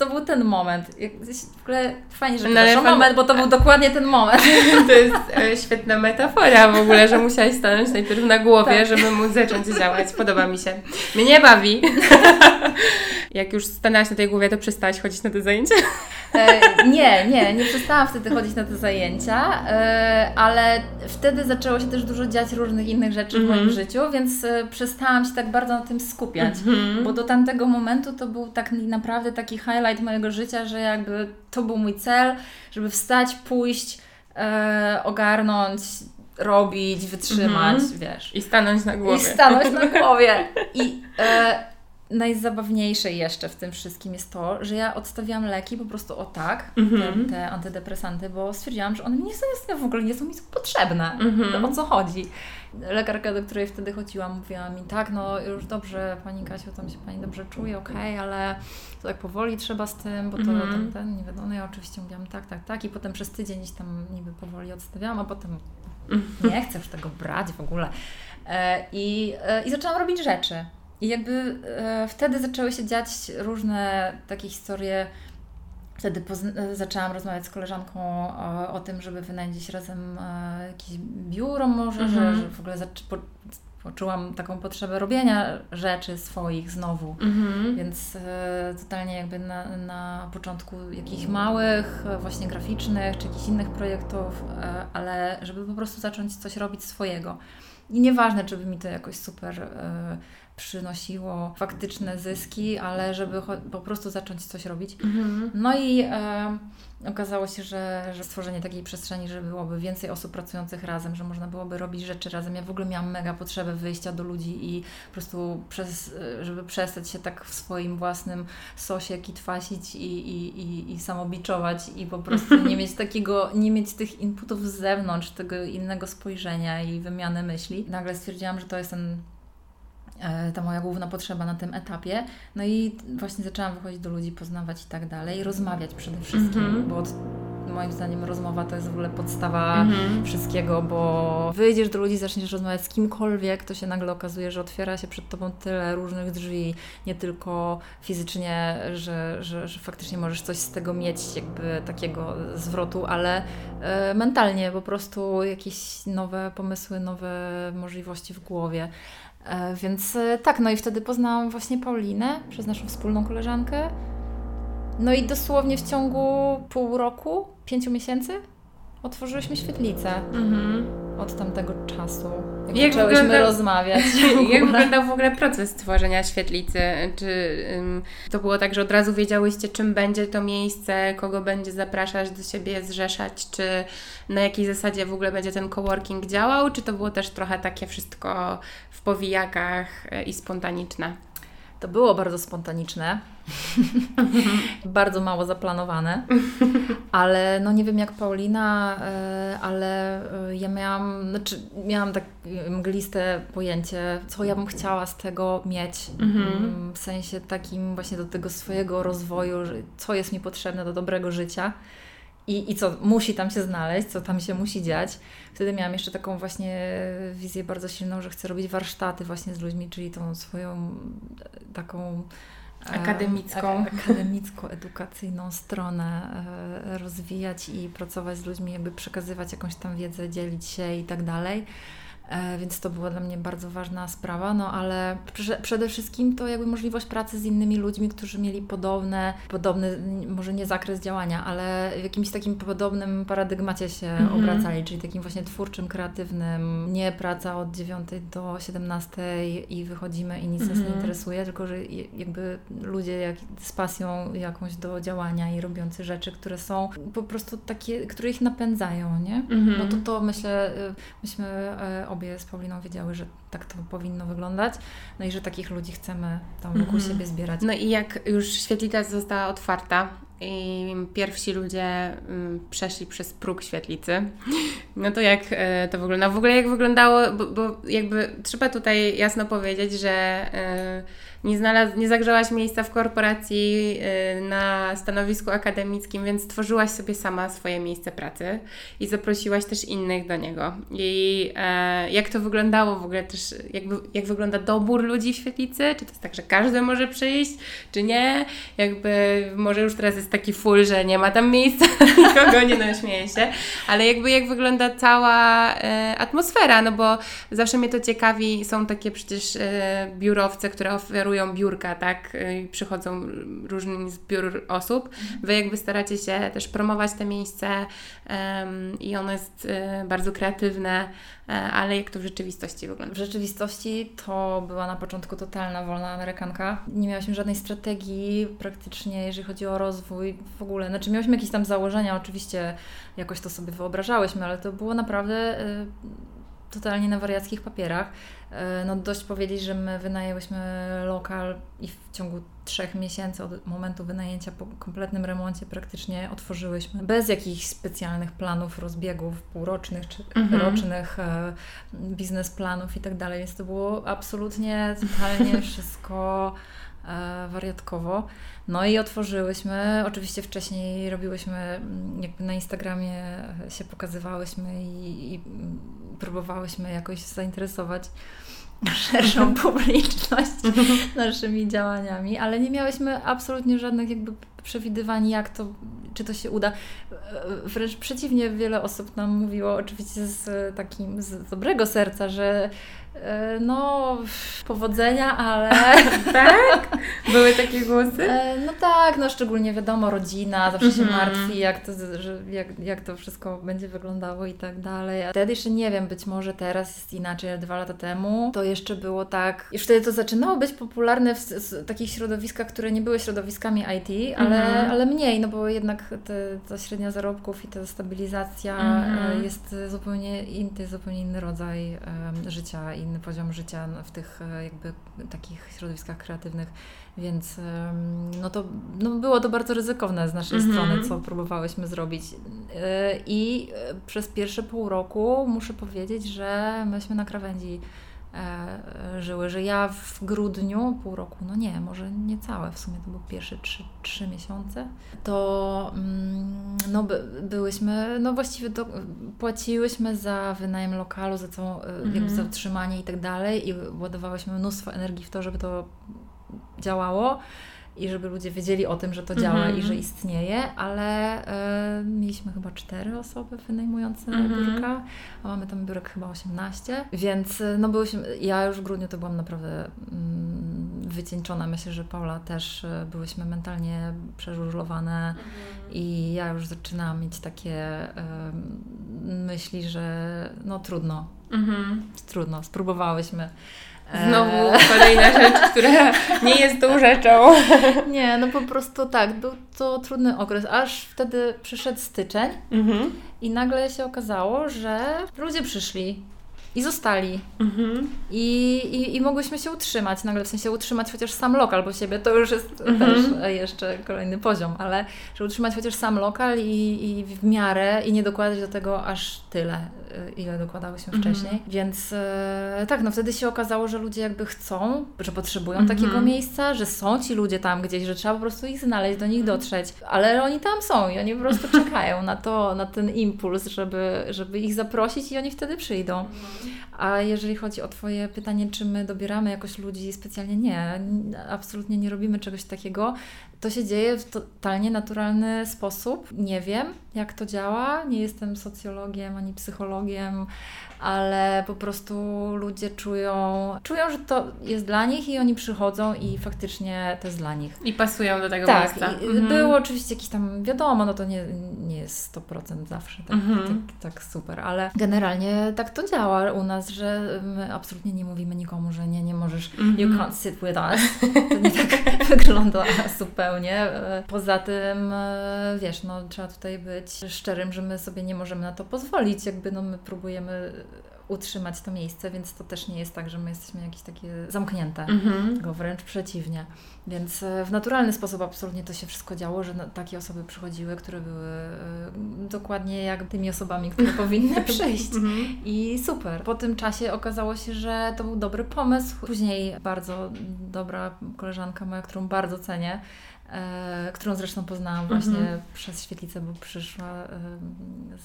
Speaker 2: to, był ten moment. Jak, w ogóle fajnie, że
Speaker 1: No, pan-
Speaker 2: moment, bo to był dokładnie ten moment.
Speaker 1: To jest e, świetna metafora w ogóle, że musiałaś stanąć najpierw na głowie,
Speaker 2: Tak.
Speaker 1: żeby móc zacząć działać. Podoba mi się. Mnie nie bawi. Jak już stanęłaś na tej głowie, to przestałaś chodzić na te zajęcia?
Speaker 2: E, nie, nie, nie przestałam wtedy chodzić na te zajęcia, e, ale wtedy zaczęło się też dużo dziać różnych innych rzeczy w
Speaker 1: Mhm.
Speaker 2: moim życiu, więc e, przestałam się tak bardzo na tym skupiać.
Speaker 1: Mhm.
Speaker 2: Bo do tamtego momentu to był tak naprawdę taki highlight mojego życia, że jakby to był mój cel, żeby wstać, pójść, e, ogarnąć, robić, wytrzymać,
Speaker 1: Mhm.
Speaker 2: wiesz.
Speaker 1: I stanąć na głowie.
Speaker 2: I stanąć na głowie. I e, najzabawniejsze jeszcze w tym wszystkim jest to, że ja odstawiałam leki po prostu o tak,
Speaker 1: Mhm.
Speaker 2: te, te antydepresanty, bo stwierdziłam, że one nie są, w ogóle nie są mi potrzebne.
Speaker 1: Mhm.
Speaker 2: To o co chodzi? Lekarka, do której wtedy chodziłam, mówiła mi, tak, no już dobrze, Pani Kasiu, tam się Pani dobrze czuje, okej, ale to tak powoli trzeba z tym, bo to
Speaker 1: Mhm.
Speaker 2: ten, ten, nie wiadomo. No ja oczywiście mówiłam tak, tak, tak i potem przez tydzień gdzieś tam niby powoli odstawiałam, a potem nie chcę już tego brać w ogóle. E, I, e, i zaczęłam robić rzeczy. I jakby e, wtedy zaczęły się dziać różne takie historie. Wtedy e, zaczęłam rozmawiać z koleżanką o, o tym, żeby wynająć razem e, jakieś biuro może,
Speaker 1: Mhm.
Speaker 2: że, że w ogóle zac- po, poczułam taką potrzebę robienia rzeczy swoich znowu.
Speaker 1: Mhm.
Speaker 2: Więc e, totalnie jakby na, na początku jakichś małych, e, właśnie graficznych, czy jakichś innych projektów, e, ale żeby po prostu zacząć coś robić swojego. I nieważne, czy by mi to jakoś super e, przynosiło faktyczne zyski, ale żeby po prostu zacząć coś robić.
Speaker 1: Mhm.
Speaker 2: No i e, okazało się, że, że stworzenie takiej przestrzeni, że byłoby więcej osób pracujących razem, że można byłoby robić rzeczy razem. Ja w ogóle miałam mega potrzebę wyjścia do ludzi i po prostu przez, żeby przestać się tak w swoim własnym sosie kitwasić i, i, i, i samobiczować i po prostu nie mieć takiego, nie mieć tych inputów z zewnątrz, tego innego spojrzenia i wymiany myśli. Nagle stwierdziłam, że to jest ten ta moja główna potrzeba na tym etapie. No i właśnie zaczęłam wychodzić do ludzi, poznawać i tak dalej, rozmawiać przede wszystkim,
Speaker 1: Mhm.
Speaker 2: bo od, moim zdaniem rozmowa to jest w ogóle podstawa
Speaker 1: Mhm.
Speaker 2: wszystkiego, bo wyjdziesz do ludzi, zaczniesz rozmawiać z kimkolwiek, to się nagle okazuje, że otwiera się przed Tobą tyle różnych drzwi, nie tylko fizycznie, że, że, że faktycznie możesz coś z tego mieć, jakby takiego zwrotu, ale e, mentalnie po prostu jakieś nowe pomysły, nowe możliwości w głowie. E, Więc e, tak, no i wtedy poznałam właśnie Paulinę przez naszą wspólną koleżankę. No i dosłownie w ciągu pół roku, pięciu miesięcy otworzyłyśmy świetlicę
Speaker 1: Mhm.
Speaker 2: od tamtego czasu. Jak,
Speaker 1: Jak
Speaker 2: zaczęłyśmy
Speaker 1: wygląda-
Speaker 2: rozmawiać.
Speaker 1: Jak wyglądał w ogóle proces tworzenia świetlicy? Czy ym, to było tak, że od razu wiedziałyście, czym będzie to miejsce, kogo będzie zapraszać do siebie, zrzeszać, czy na jakiej zasadzie w ogóle będzie ten coworking działał, czy to było też trochę takie wszystko w powijakach e, i spontaniczne?
Speaker 2: To było bardzo spontaniczne, bardzo mało zaplanowane, ale no nie wiem jak Paulina, e, ale e, ja miałam, znaczy miałam tak mgliste pojęcie, co ja bym chciała z tego mieć,
Speaker 1: Mhm.
Speaker 2: Mm, w sensie takim właśnie do tego swojego rozwoju, co jest mi potrzebne do dobrego życia. I, I co musi tam się znaleźć, co tam się musi dziać. Wtedy miałam jeszcze taką właśnie wizję bardzo silną, że chcę robić warsztaty właśnie z ludźmi, czyli tą swoją e, taką e,
Speaker 1: Akademicką.
Speaker 2: ak- akademicko-edukacyjną stronę e, rozwijać i pracować z ludźmi, jakby przekazywać jakąś tam wiedzę, dzielić się i tak dalej. E, Więc to była dla mnie bardzo ważna sprawa, no ale prze- przede wszystkim to jakby możliwość pracy z innymi ludźmi, którzy mieli podobne, podobny, może nie zakres działania, ale w jakimś takim podobnym paradygmacie się
Speaker 1: Mhm.
Speaker 2: obracali, czyli takim właśnie twórczym, kreatywnym, nie praca od 9 do 17 i wychodzimy i nic nas nie
Speaker 1: Mhm.
Speaker 2: interesuje, tylko że jakby ludzie jak, z pasją jakąś do działania i robiący rzeczy, które są po prostu takie, które ich napędzają, nie?
Speaker 1: Mhm.
Speaker 2: No to to myślę, y, myśmy e, obie z Pauliną wiedziały, że tak to powinno wyglądać, no i że takich ludzi chcemy tam wokół
Speaker 1: Mhm.
Speaker 2: siebie zbierać.
Speaker 1: No i jak już świetlica została otwarta, i pierwsi ludzie um, przeszli przez próg świetlicy. No to jak e, to wygląda? W ogóle jak wyglądało, bo, bo jakby trzeba tutaj jasno powiedzieć, że e, nie, znalaz, nie zagrzałaś miejsca w korporacji y, na stanowisku akademickim, więc stworzyłaś sobie sama swoje miejsce pracy i zaprosiłaś też innych do niego. I e, jak to wyglądało w ogóle też, jakby, jak wygląda dobór ludzi w świetlicy? Czy to jest tak, że każdy może przyjść, czy nie? Jakby może już teraz jest taki full, że nie ma tam miejsca, nikogo nie naśmieje się, ale jakby jak wygląda cała e, atmosfera, no bo zawsze mnie to ciekawi, są takie przecież e, biurowce, które oferują oferują biurka, tak? Y, przychodzą różni z biur osób. Mhm. Wy jakby staracie się też promować te miejsce um, i ono jest y, bardzo kreatywne, y, ale jak to w rzeczywistości wygląda?
Speaker 2: W rzeczywistości to była na początku totalna wolna amerykanka. Nie miałyśmy żadnej strategii praktycznie, jeżeli chodzi o rozwój w ogóle. Znaczy miałyśmy jakieś tam założenia, oczywiście jakoś to sobie wyobrażałyśmy, ale to było naprawdę y, totalnie na wariackich papierach. E, no dość powiedzieć, że my wynajęłyśmy lokal i w ciągu trzech miesięcy od momentu wynajęcia po kompletnym remoncie praktycznie otworzyłyśmy bez jakichś specjalnych planów, rozbiegów półrocznych czy mhm. rocznych, e, biznesplanów i tak dalej. Więc to było absolutnie, totalnie wszystko wariatkowo. No i otworzyłyśmy, oczywiście wcześniej robiłyśmy, mm, jakby na Instagramie się pokazywałyśmy i, i próbowałyśmy jakoś zainteresować szerszą publiczność naszymi działaniami, ale nie miałyśmy absolutnie żadnych jakby przewidywań, jak to, czy to się uda. Wręcz przeciwnie, wiele osób nam mówiło, oczywiście z takim, z dobrego serca, że E, no, powodzenia, ale.
Speaker 1: tak? Były takie głosy?
Speaker 2: E, no tak, no szczególnie wiadomo, rodzina zawsze się mhm. martwi, jak to, jak, jak to wszystko będzie wyglądało i tak dalej. A wtedy jeszcze nie wiem, być może teraz jest inaczej, ale dwa lata temu to jeszcze było tak. Już wtedy to zaczynało być popularne w, takich środowiskach, które nie były środowiskami IT, ale, mhm. ale mniej, no bo jednak te, ta średnia zarobków i ta stabilizacja mhm. jest zupełnie inny, zupełnie inny rodzaj um, życia inny poziom życia w tych e, jakby takich środowiskach kreatywnych, więc no to no było to bardzo ryzykowne z naszej mm -hmm. strony, co próbowałyśmy zrobić. E, I e, przez pierwsze pół roku muszę powiedzieć, że myśmy na krawędzi żyły, że ja w grudniu, pół roku, no nie, może nie całe, w sumie to były pierwsze trzy, trzy miesiące, to mm, no by, byłyśmy, no właściwie płaciłyśmy za wynajem lokalu, za całą, mhm. jakby za utrzymanie i tak dalej i ładowałyśmy mnóstwo energii w to, żeby to działało i żeby ludzie wiedzieli o tym, że to działa mm -hmm. i że istnieje, ale y, mieliśmy chyba cztery osoby wynajmujące mm -hmm. biurka, a mamy tam biurek chyba 18, więc no byłyśmy, ja już w grudniu to byłam naprawdę mm, wycieńczona. Myślę, że Paula też y, byłyśmy mentalnie przeżużlowane mm -hmm. i ja już zaczynałam mieć takie y, myśli, że no trudno, mhm. trudno, spróbowałyśmy.
Speaker 1: Znowu eee. kolejna rzecz, która nie jest tą rzeczą.
Speaker 2: Nie, no po prostu tak, był to trudny okres, aż wtedy przyszedł styczeń mhm. i nagle się okazało, że ludzie przyszli i zostali. Mhm. I, i, I mogłyśmy się utrzymać, nagle w sensie utrzymać chociaż sam lokal, bo siebie to już jest mhm. też jeszcze kolejny poziom, ale że utrzymać chociaż sam lokal i, i w miarę i nie dokładać do tego aż tyle, ile dokładałyśmy mhm. wcześniej. Więc e, tak, no wtedy się okazało, że ludzie jakby chcą, że potrzebują mhm. takiego miejsca, że są ci ludzie tam gdzieś, że trzeba po prostu ich znaleźć, do nich mhm. dotrzeć, ale oni tam są i oni po prostu czekają na to, na ten impuls, żeby, żeby ich zaprosić i oni wtedy przyjdą. Mhm. A jeżeli chodzi o Twoje pytanie, czy my dobieramy jakoś ludzi specjalnie, nie, absolutnie nie robimy czegoś takiego. To się dzieje w totalnie naturalny sposób. Nie wiem, jak to działa, nie jestem socjologiem ani psychologiem, ale po prostu ludzie czują, czują, że to jest dla nich i oni przychodzą i faktycznie to jest dla nich.
Speaker 1: I pasują do tego
Speaker 2: tak,
Speaker 1: miejsca.
Speaker 2: Tak, mhm. było oczywiście jakieś tam, wiadomo, no to nie, nie jest 100% zawsze tak, mhm. tak, tak, super, ale generalnie tak to działa u nas, że my absolutnie nie mówimy nikomu, że nie, nie możesz, mhm. you can't sit with us. To nie tak wygląda zupełnie. Poza tym, wiesz, no trzeba tutaj być szczerym, że my sobie nie możemy na to pozwolić, jakby no my próbujemy utrzymać to miejsce, więc to też nie jest tak, że my jesteśmy jakieś takie zamknięte,
Speaker 1: Mhm.
Speaker 2: tylko wręcz przeciwnie. Więc e, w naturalny sposób absolutnie to się wszystko działo, że na- takie osoby przychodziły, które były e, dokładnie jak tymi osobami, które powinny przyjść.
Speaker 1: Mhm.
Speaker 2: I super. Po tym czasie okazało się, że to był dobry pomysł. Później bardzo dobra koleżanka moja, którą bardzo cenię, e, którą zresztą poznałam właśnie
Speaker 1: Mhm.
Speaker 2: przez świetlicę, bo przyszła e,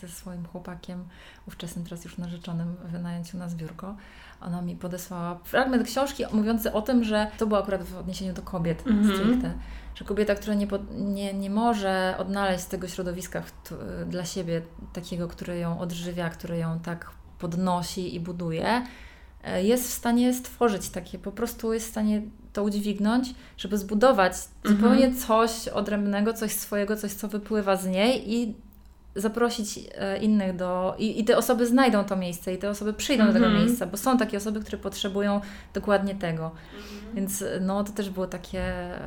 Speaker 2: ze swoim chłopakiem, ówczesnym teraz już narzeczonym, wynająć u nas biurko. Ona mi podesłała fragment książki mówiący o tym, że to było akurat w odniesieniu do kobiet
Speaker 1: Mhm.
Speaker 2: stricte, że kobieta, która nie, nie, nie może odnaleźć tego środowiska dla siebie takiego, które ją odżywia, które ją tak podnosi i buduje, e, jest w stanie stworzyć takie, po prostu jest w stanie to udźwignąć, żeby zbudować
Speaker 1: Mhm.
Speaker 2: zupełnie coś odrębnego, coś swojego, coś, co wypływa z niej i zaprosić e, innych do. I, I te osoby znajdą to miejsce, i te osoby przyjdą do tego
Speaker 1: Mhm.
Speaker 2: miejsca, bo są takie osoby, które potrzebują dokładnie tego. Więc no, to też było takie e,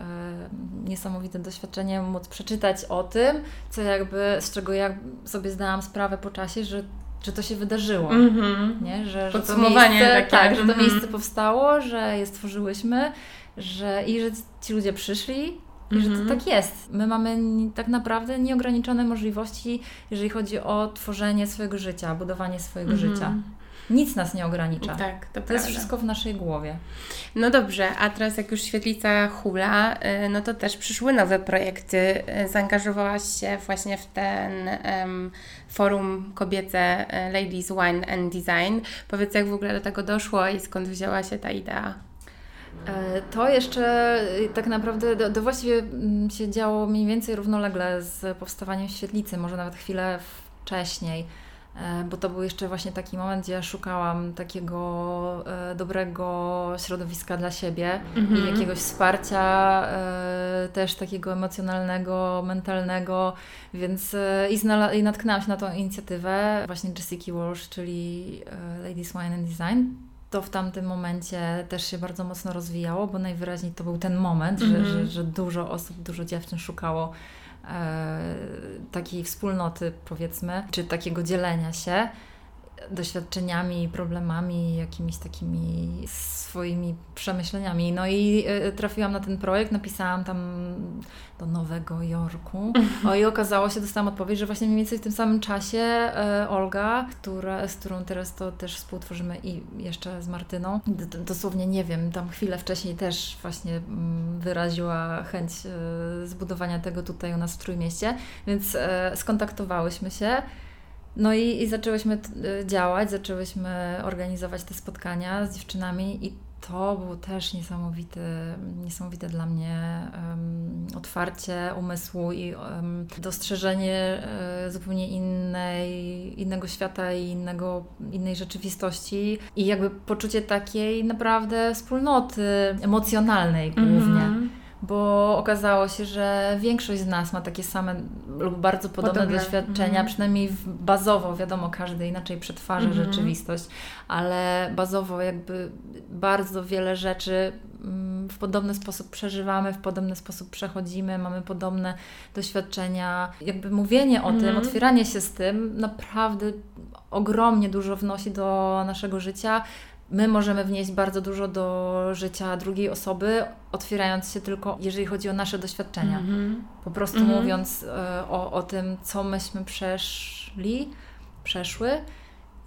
Speaker 2: niesamowite doświadczenie, móc przeczytać o tym, co jakby, z czego ja sobie zdałam sprawę po czasie, że, że to się wydarzyło.
Speaker 1: Mhm.
Speaker 2: Nie? Że, że to
Speaker 1: Podsumowanie
Speaker 2: miejsce,
Speaker 1: takie.
Speaker 2: tak, że to
Speaker 1: Mhm.
Speaker 2: miejsce powstało, że je stworzyłyśmy że, i że ci ludzie przyszli i że
Speaker 1: Mhm.
Speaker 2: to tak jest. My mamy tak naprawdę nieograniczone możliwości, jeżeli chodzi o tworzenie swojego życia, budowanie swojego
Speaker 1: Mhm.
Speaker 2: życia. Nic nas nie ogranicza.
Speaker 1: Tak, to,
Speaker 2: To jest wszystko w naszej głowie.
Speaker 1: No dobrze, a teraz jak już świetlica hula, y, no to też przyszły nowe projekty. Y, Zaangażowałaś się właśnie w ten em, forum kobiece y, Ladies Wine and Design. Powiedz, jak w ogóle do tego doszło i skąd wzięła się ta idea?
Speaker 2: E, To jeszcze y, tak naprawdę to, to właściwie mm, się działo mniej więcej równolegle z powstawaniem świetlicy, może nawet chwilę wcześniej, e, bo to był jeszcze właśnie taki moment, gdzie ja szukałam takiego e, dobrego środowiska dla siebie
Speaker 1: Mhm.
Speaker 2: i jakiegoś wsparcia e, też takiego emocjonalnego, mentalnego, więc e, i, znala- i natknęłam się na tą inicjatywę właśnie Jessica Walsh, czyli e, Ladies Wine and Design. To w tamtym momencie też się bardzo mocno rozwijało, bo najwyraźniej to był ten moment, że,
Speaker 1: Mhm.
Speaker 2: że, że dużo osób, dużo dziewczyn szukało e, takiej wspólnoty, powiedzmy, czy takiego dzielenia się doświadczeniami, problemami, jakimiś takimi swoimi przemyśleniami. No i e, trafiłam na ten projekt, napisałam tam do Nowego Jorku. O i okazało się, dostałam odpowiedź, że właśnie mniej więcej w tym samym czasie e, Olga, która, z którą teraz to też współtworzymy i jeszcze z Martyną, dosłownie nie wiem, tam chwilę wcześniej też właśnie mm, wyraziła chęć e, zbudowania tego tutaj u nas w Trójmieście, więc skontaktowałyśmy się. No i, i zaczęłyśmy y, działać, zaczęłyśmy organizować te spotkania z dziewczynami i to było też niesamowite, niesamowite dla mnie em, otwarcie umysłu i em, dostrzeżenie e, zupełnie innej, innego świata i innego, innej rzeczywistości i jakby poczucie takiej naprawdę wspólnoty emocjonalnej głównie
Speaker 1: Mhm.
Speaker 2: Bo okazało się, że większość z nas ma takie same lub bardzo podobne,
Speaker 1: Podobne.
Speaker 2: doświadczenia,
Speaker 1: Mhm.
Speaker 2: przynajmniej bazowo, wiadomo, każdy inaczej przetwarza
Speaker 1: Mhm.
Speaker 2: rzeczywistość, ale bazowo jakby bardzo wiele rzeczy mm, w podobny sposób przeżywamy, w podobny sposób przechodzimy, mamy podobne doświadczenia. Jakby mówienie o tym,
Speaker 1: Mhm.
Speaker 2: otwieranie się z tym naprawdę ogromnie dużo wnosi do naszego życia. My możemy wnieść bardzo dużo do życia drugiej osoby, otwierając się tylko, jeżeli chodzi o nasze doświadczenia.
Speaker 1: Mhm.
Speaker 2: Po prostu
Speaker 1: Mhm.
Speaker 2: mówiąc e, o, o tym, co myśmy przeszli, przeszły,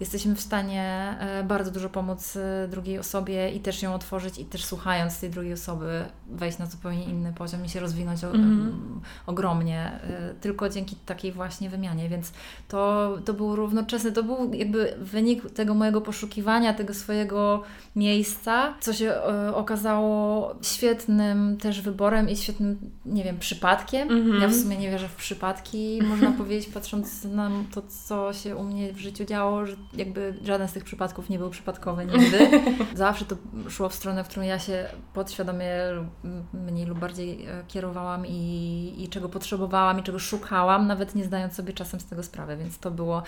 Speaker 2: jesteśmy w stanie e, bardzo dużo pomóc e, drugiej osobie i też ją otworzyć i też słuchając tej drugiej osoby wejść na zupełnie inny poziom i się rozwinąć o,
Speaker 1: Mhm.
Speaker 2: ogromnie, e, tylko dzięki takiej właśnie wymianie, więc to, to był równoczesny, to był jakby wynik tego mojego poszukiwania, tego swojego miejsca, co się okazało świetnym też wyborem i świetnym, nie wiem, przypadkiem.
Speaker 1: Mhm.
Speaker 2: Ja w sumie nie wierzę w przypadki, można powiedzieć, patrząc na to, co się u mnie w życiu działo, że jakby żaden z tych przypadków nie był przypadkowy nigdy. Zawsze to szło w stronę, w którą ja się podświadomie mniej lub bardziej e, kierowałam i, i czego potrzebowałam i czego szukałam, nawet nie zdając sobie czasem z tego sprawy, więc to było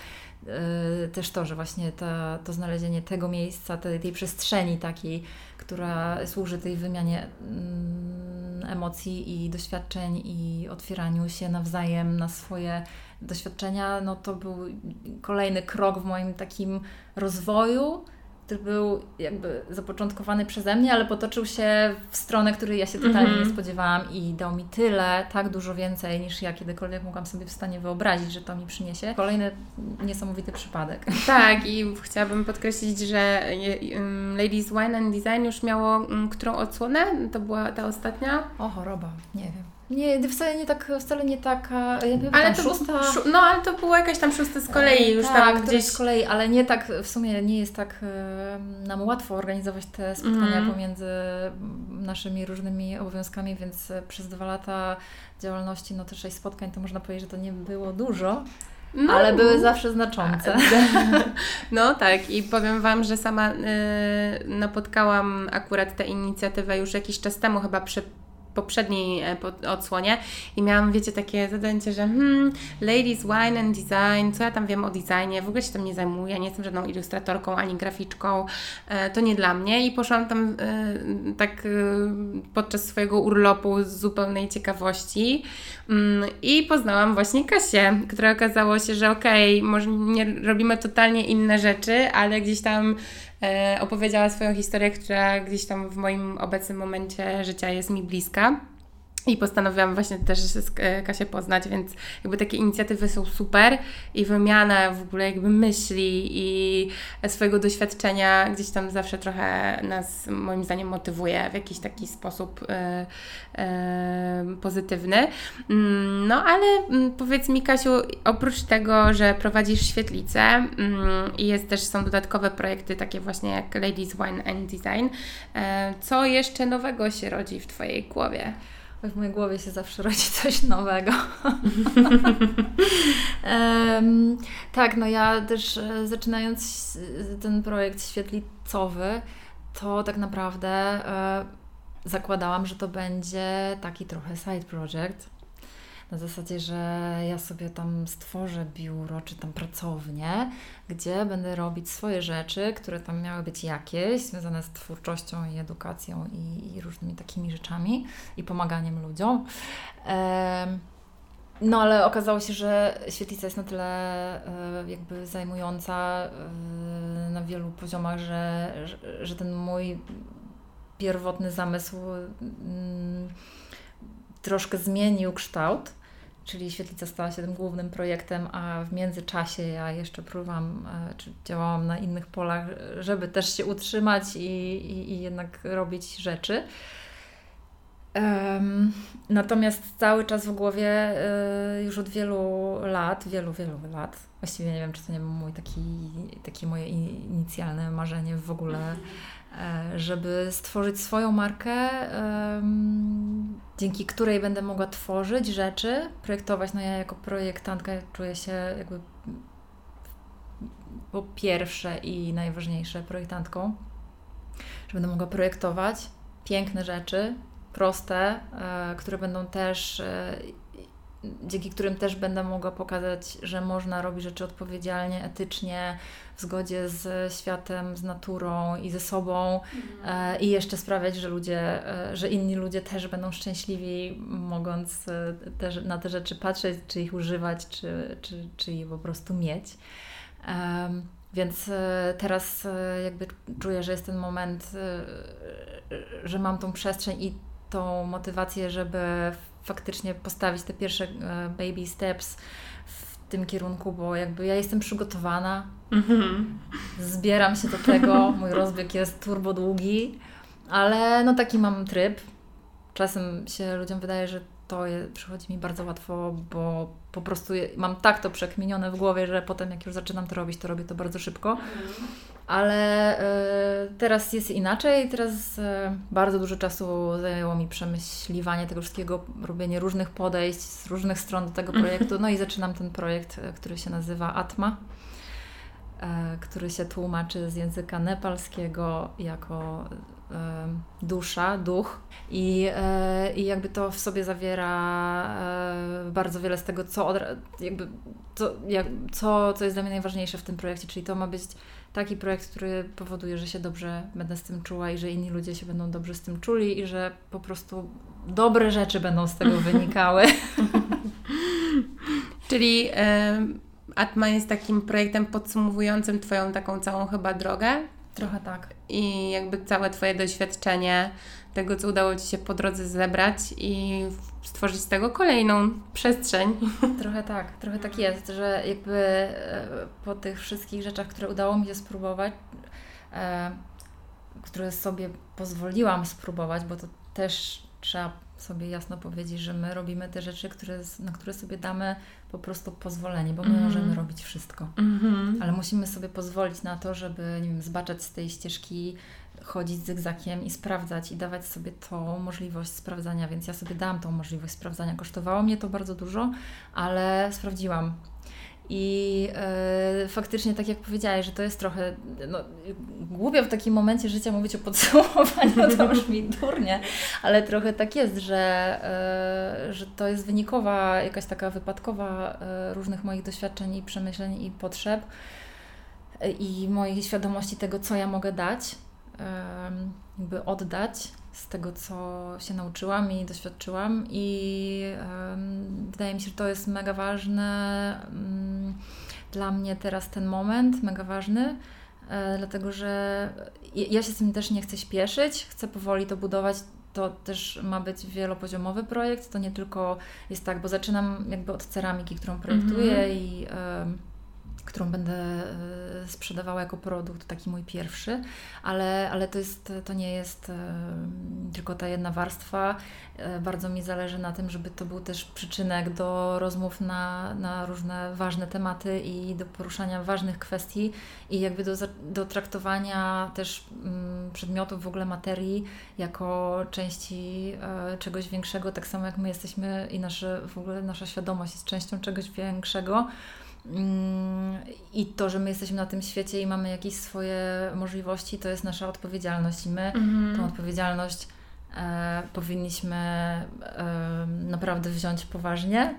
Speaker 2: e, też to, że właśnie ta, to znalezienie tego miejsca, tej, tej przestrzeni takiej, która służy tej wymianie mm, emocji i doświadczeń i otwieraniu się nawzajem na swoje doświadczenia, no to był kolejny krok w moim takim rozwoju który był jakby zapoczątkowany przeze mnie, ale potoczył się w stronę, której ja się totalnie mm -hmm. nie spodziewałam i dał mi tyle, tak dużo więcej niż ja kiedykolwiek mogłam sobie w stanie wyobrazić, że to mi przyniesie. Kolejny niesamowity przypadek.
Speaker 1: Tak i chciałabym podkreślić, że Ladies Wine and Design już miało którą odsłonę? To była ta ostatnia?
Speaker 2: O, choroba, nie wiem. Nie, wcale nie tak, wcale nie taka, ja wiem, ale to, szósta.
Speaker 1: Szó, no, ale to była jakaś tam szósta z kolei już tak, tam gdzieś.
Speaker 2: z kolei, ale nie tak, w sumie nie jest tak nam łatwo organizować te spotkania mm. pomiędzy naszymi różnymi obowiązkami, więc przez dwa lata działalności, no te sześć spotkań, to można powiedzieć, że to nie było dużo. No. Ale były zawsze znaczące.
Speaker 1: No tak, i powiem Wam, że sama y, napotkałam akurat tę inicjatywę już jakiś czas temu, chyba przy poprzedniej e, odsłonie i miałam, wiecie, takie zadanie, że hmm, ladies, wine and design, co ja tam wiem o designie, w ogóle się tym nie zajmuję, nie jestem żadną ilustratorką ani graficzką, e, to nie dla mnie i poszłam tam e, tak podczas swojego urlopu z zupełnej ciekawości mm, i poznałam właśnie Kasię, która okazało się, że okej, okay, może nie robimy totalnie inne rzeczy, ale gdzieś tam opowiedziała swoją historię, która gdzieś tam w moim obecnym momencie życia jest mi bliska. I postanowiłam właśnie też e, Kasię poznać, więc jakby takie inicjatywy są super i wymiana w ogóle jakby myśli i swojego doświadczenia gdzieś tam zawsze trochę nas moim zdaniem motywuje w jakiś taki sposób e, e, pozytywny. Mm, no ale mm, powiedz mi Kasiu, oprócz tego, że prowadzisz świetlicę mm, i jest też są dodatkowe projekty takie właśnie jak Ladies Wine and Design, co jeszcze nowego się rodzi w Twojej głowie?
Speaker 2: W mojej głowie się zawsze rodzi coś nowego. um, tak, no ja też e, zaczynając ten projekt świetlicowy, to tak naprawdę e, zakładałam, że to będzie taki trochę side project na zasadzie, że ja sobie tam stworzę biuro czy tam pracownię, gdzie będę robić swoje rzeczy, które tam miały być jakieś, związane z twórczością i edukacją i, i różnymi takimi rzeczami i pomaganiem ludziom. no ale okazało się, że świetlica jest na tyle e, jakby zajmująca e, na wielu poziomach, że, że, że ten mój pierwotny zamysł mm, troszkę zmienił kształt, czyli świetlica stała się tym głównym projektem, a w międzyczasie ja jeszcze próbowałam, e, czy działałam na innych polach, żeby też się utrzymać i, i, i jednak robić rzeczy. Um, natomiast cały czas w głowie y, już od wielu lat, wielu, wielu lat, właściwie nie wiem, czy to nie był mój taki, takie moje inicjalne marzenie w ogóle żeby stworzyć swoją markę, dzięki której będę mogła tworzyć rzeczy, projektować. No ja jako projektantka czuję się jakby po pierwsze i najważniejsze projektantką, że będę mogła projektować piękne rzeczy, proste, e, które będą też e, dzięki którym też będę mogła pokazać, że można robić rzeczy odpowiedzialnie, etycznie, w zgodzie z światem, z naturą i ze sobą mhm. e, i jeszcze sprawiać, że ludzie, e, że inni ludzie też będą szczęśliwi, mogąc e, te, na te rzeczy patrzeć, czy ich używać, czy, czy, czy je po prostu mieć. Więc teraz jakby czuję, że jest ten moment, że mam tą przestrzeń i tą motywację, żeby faktycznie postawić te pierwsze e, baby steps w tym kierunku, bo jakby ja jestem przygotowana, mm-hmm. zbieram się do tego, mój rozbieg jest turbo długi, ale no taki mam tryb. Czasem się ludziom wydaje, że to je, przychodzi mi bardzo łatwo, bo po prostu je, mam tak to przekminione w głowie, że potem jak już zaczynam to robić, to robię to bardzo szybko. Ale y, teraz jest inaczej. Teraz y, bardzo dużo czasu zajęło mi przemyśliwanie tego wszystkiego, robienie różnych podejść z różnych stron do tego projektu. No i zaczynam ten projekt, y, który się nazywa Atma, który się tłumaczy z języka nepalskiego jako dusza, duch i, i jakby to w sobie zawiera bardzo wiele z tego, co, od, jakby, co, jak, co, co jest dla mnie najważniejsze w tym projekcie, czyli to ma być taki projekt, który powoduje, że się dobrze będę z tym czuła i że inni ludzie się będą dobrze z tym czuli i że po prostu dobre rzeczy będą z tego wynikały.
Speaker 1: Czyli y, Atma jest takim projektem podsumowującym Twoją taką całą chyba drogę?
Speaker 2: Trochę tak.
Speaker 1: I jakby całe Twoje doświadczenie tego, co udało Ci się po drodze zebrać i stworzyć z tego kolejną przestrzeń.
Speaker 2: Trochę tak, trochę tak jest, że jakby e, po tych wszystkich rzeczach, które udało mi się spróbować, e, które sobie pozwoliłam spróbować, bo to też trzeba sobie jasno powiedzieć, że my robimy te rzeczy, które, na które sobie damy po prostu pozwolenie, bo my mm. możemy robić wszystko. Mm -hmm. Ale musimy sobie pozwolić na to, żeby nie wiem, zbaczać z tej ścieżki, chodzić zygzakiem i sprawdzać i dawać sobie tą możliwość sprawdzania, więc ja sobie dałam tą możliwość sprawdzania. Kosztowało mnie to bardzo dużo, ale sprawdziłam. I e, faktycznie, tak jak powiedziałeś, że to jest trochę no, głupio w takim momencie życia mówić o podsumowaniu, to brzmi durnie, ale trochę tak jest, że, e, że to jest wynikowa, jakaś taka wypadkowa e, różnych moich doświadczeń i przemyśleń i potrzeb i mojej świadomości tego, co ja mogę dać jakby oddać z tego, co się nauczyłam i doświadczyłam. I wydaje mi się, że to jest mega ważne mm, dla mnie teraz ten moment, mega ważny, e, dlatego że ja się z tym też nie chcę śpieszyć, chcę powoli to budować, to też ma być wielopoziomowy projekt, to nie tylko jest tak, bo zaczynam jakby od ceramiki, którą projektuję mm -hmm. i którą będę e, sprzedawała jako produkt, taki mój pierwszy, ale, ale to, jest, to nie jest e, tylko ta jedna warstwa. E, bardzo mi zależy na tym, żeby to był też przyczynek do rozmów na, na różne ważne tematy i do poruszania ważnych kwestii i jakby do, do traktowania też mm, przedmiotów, w ogóle materii jako części czegoś większego, tak samo jak my jesteśmy i nasze, w ogóle nasza świadomość jest częścią czegoś większego. Mm, I to, że my jesteśmy na tym świecie i mamy jakieś swoje możliwości, to jest nasza odpowiedzialność. I my mhm. tą odpowiedzialność e, powinniśmy e, naprawdę wziąć poważnie,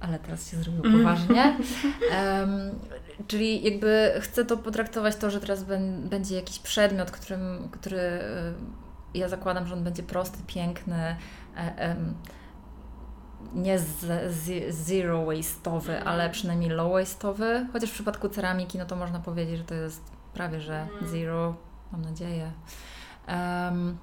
Speaker 2: ale teraz się zrobiło mhm. poważnie. czyli jakby chcę to potraktować to, że teraz będzie jakiś przedmiot, którym, który e, ja zakładam, że on będzie prosty, piękny. E, nie z, z, zero waste'owy, mhm. ale przynajmniej low waste'owy. Chociaż w przypadku ceramiki, no to można powiedzieć, że to jest prawie że mhm. zero, mam nadzieję. Um,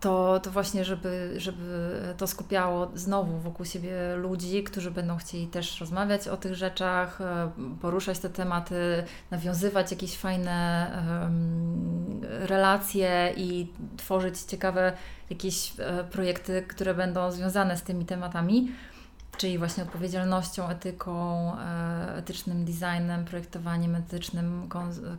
Speaker 2: to, to właśnie, żeby, żeby to skupiało znowu wokół siebie ludzi, którzy będą chcieli też rozmawiać o tych rzeczach, e, poruszać te tematy, nawiązywać jakieś fajne um, relacje i tworzyć ciekawe jakieś e, projekty, które będą związane z tymi tematami czyli właśnie odpowiedzialnością, etyką, e, etycznym designem, projektowaniem etycznym,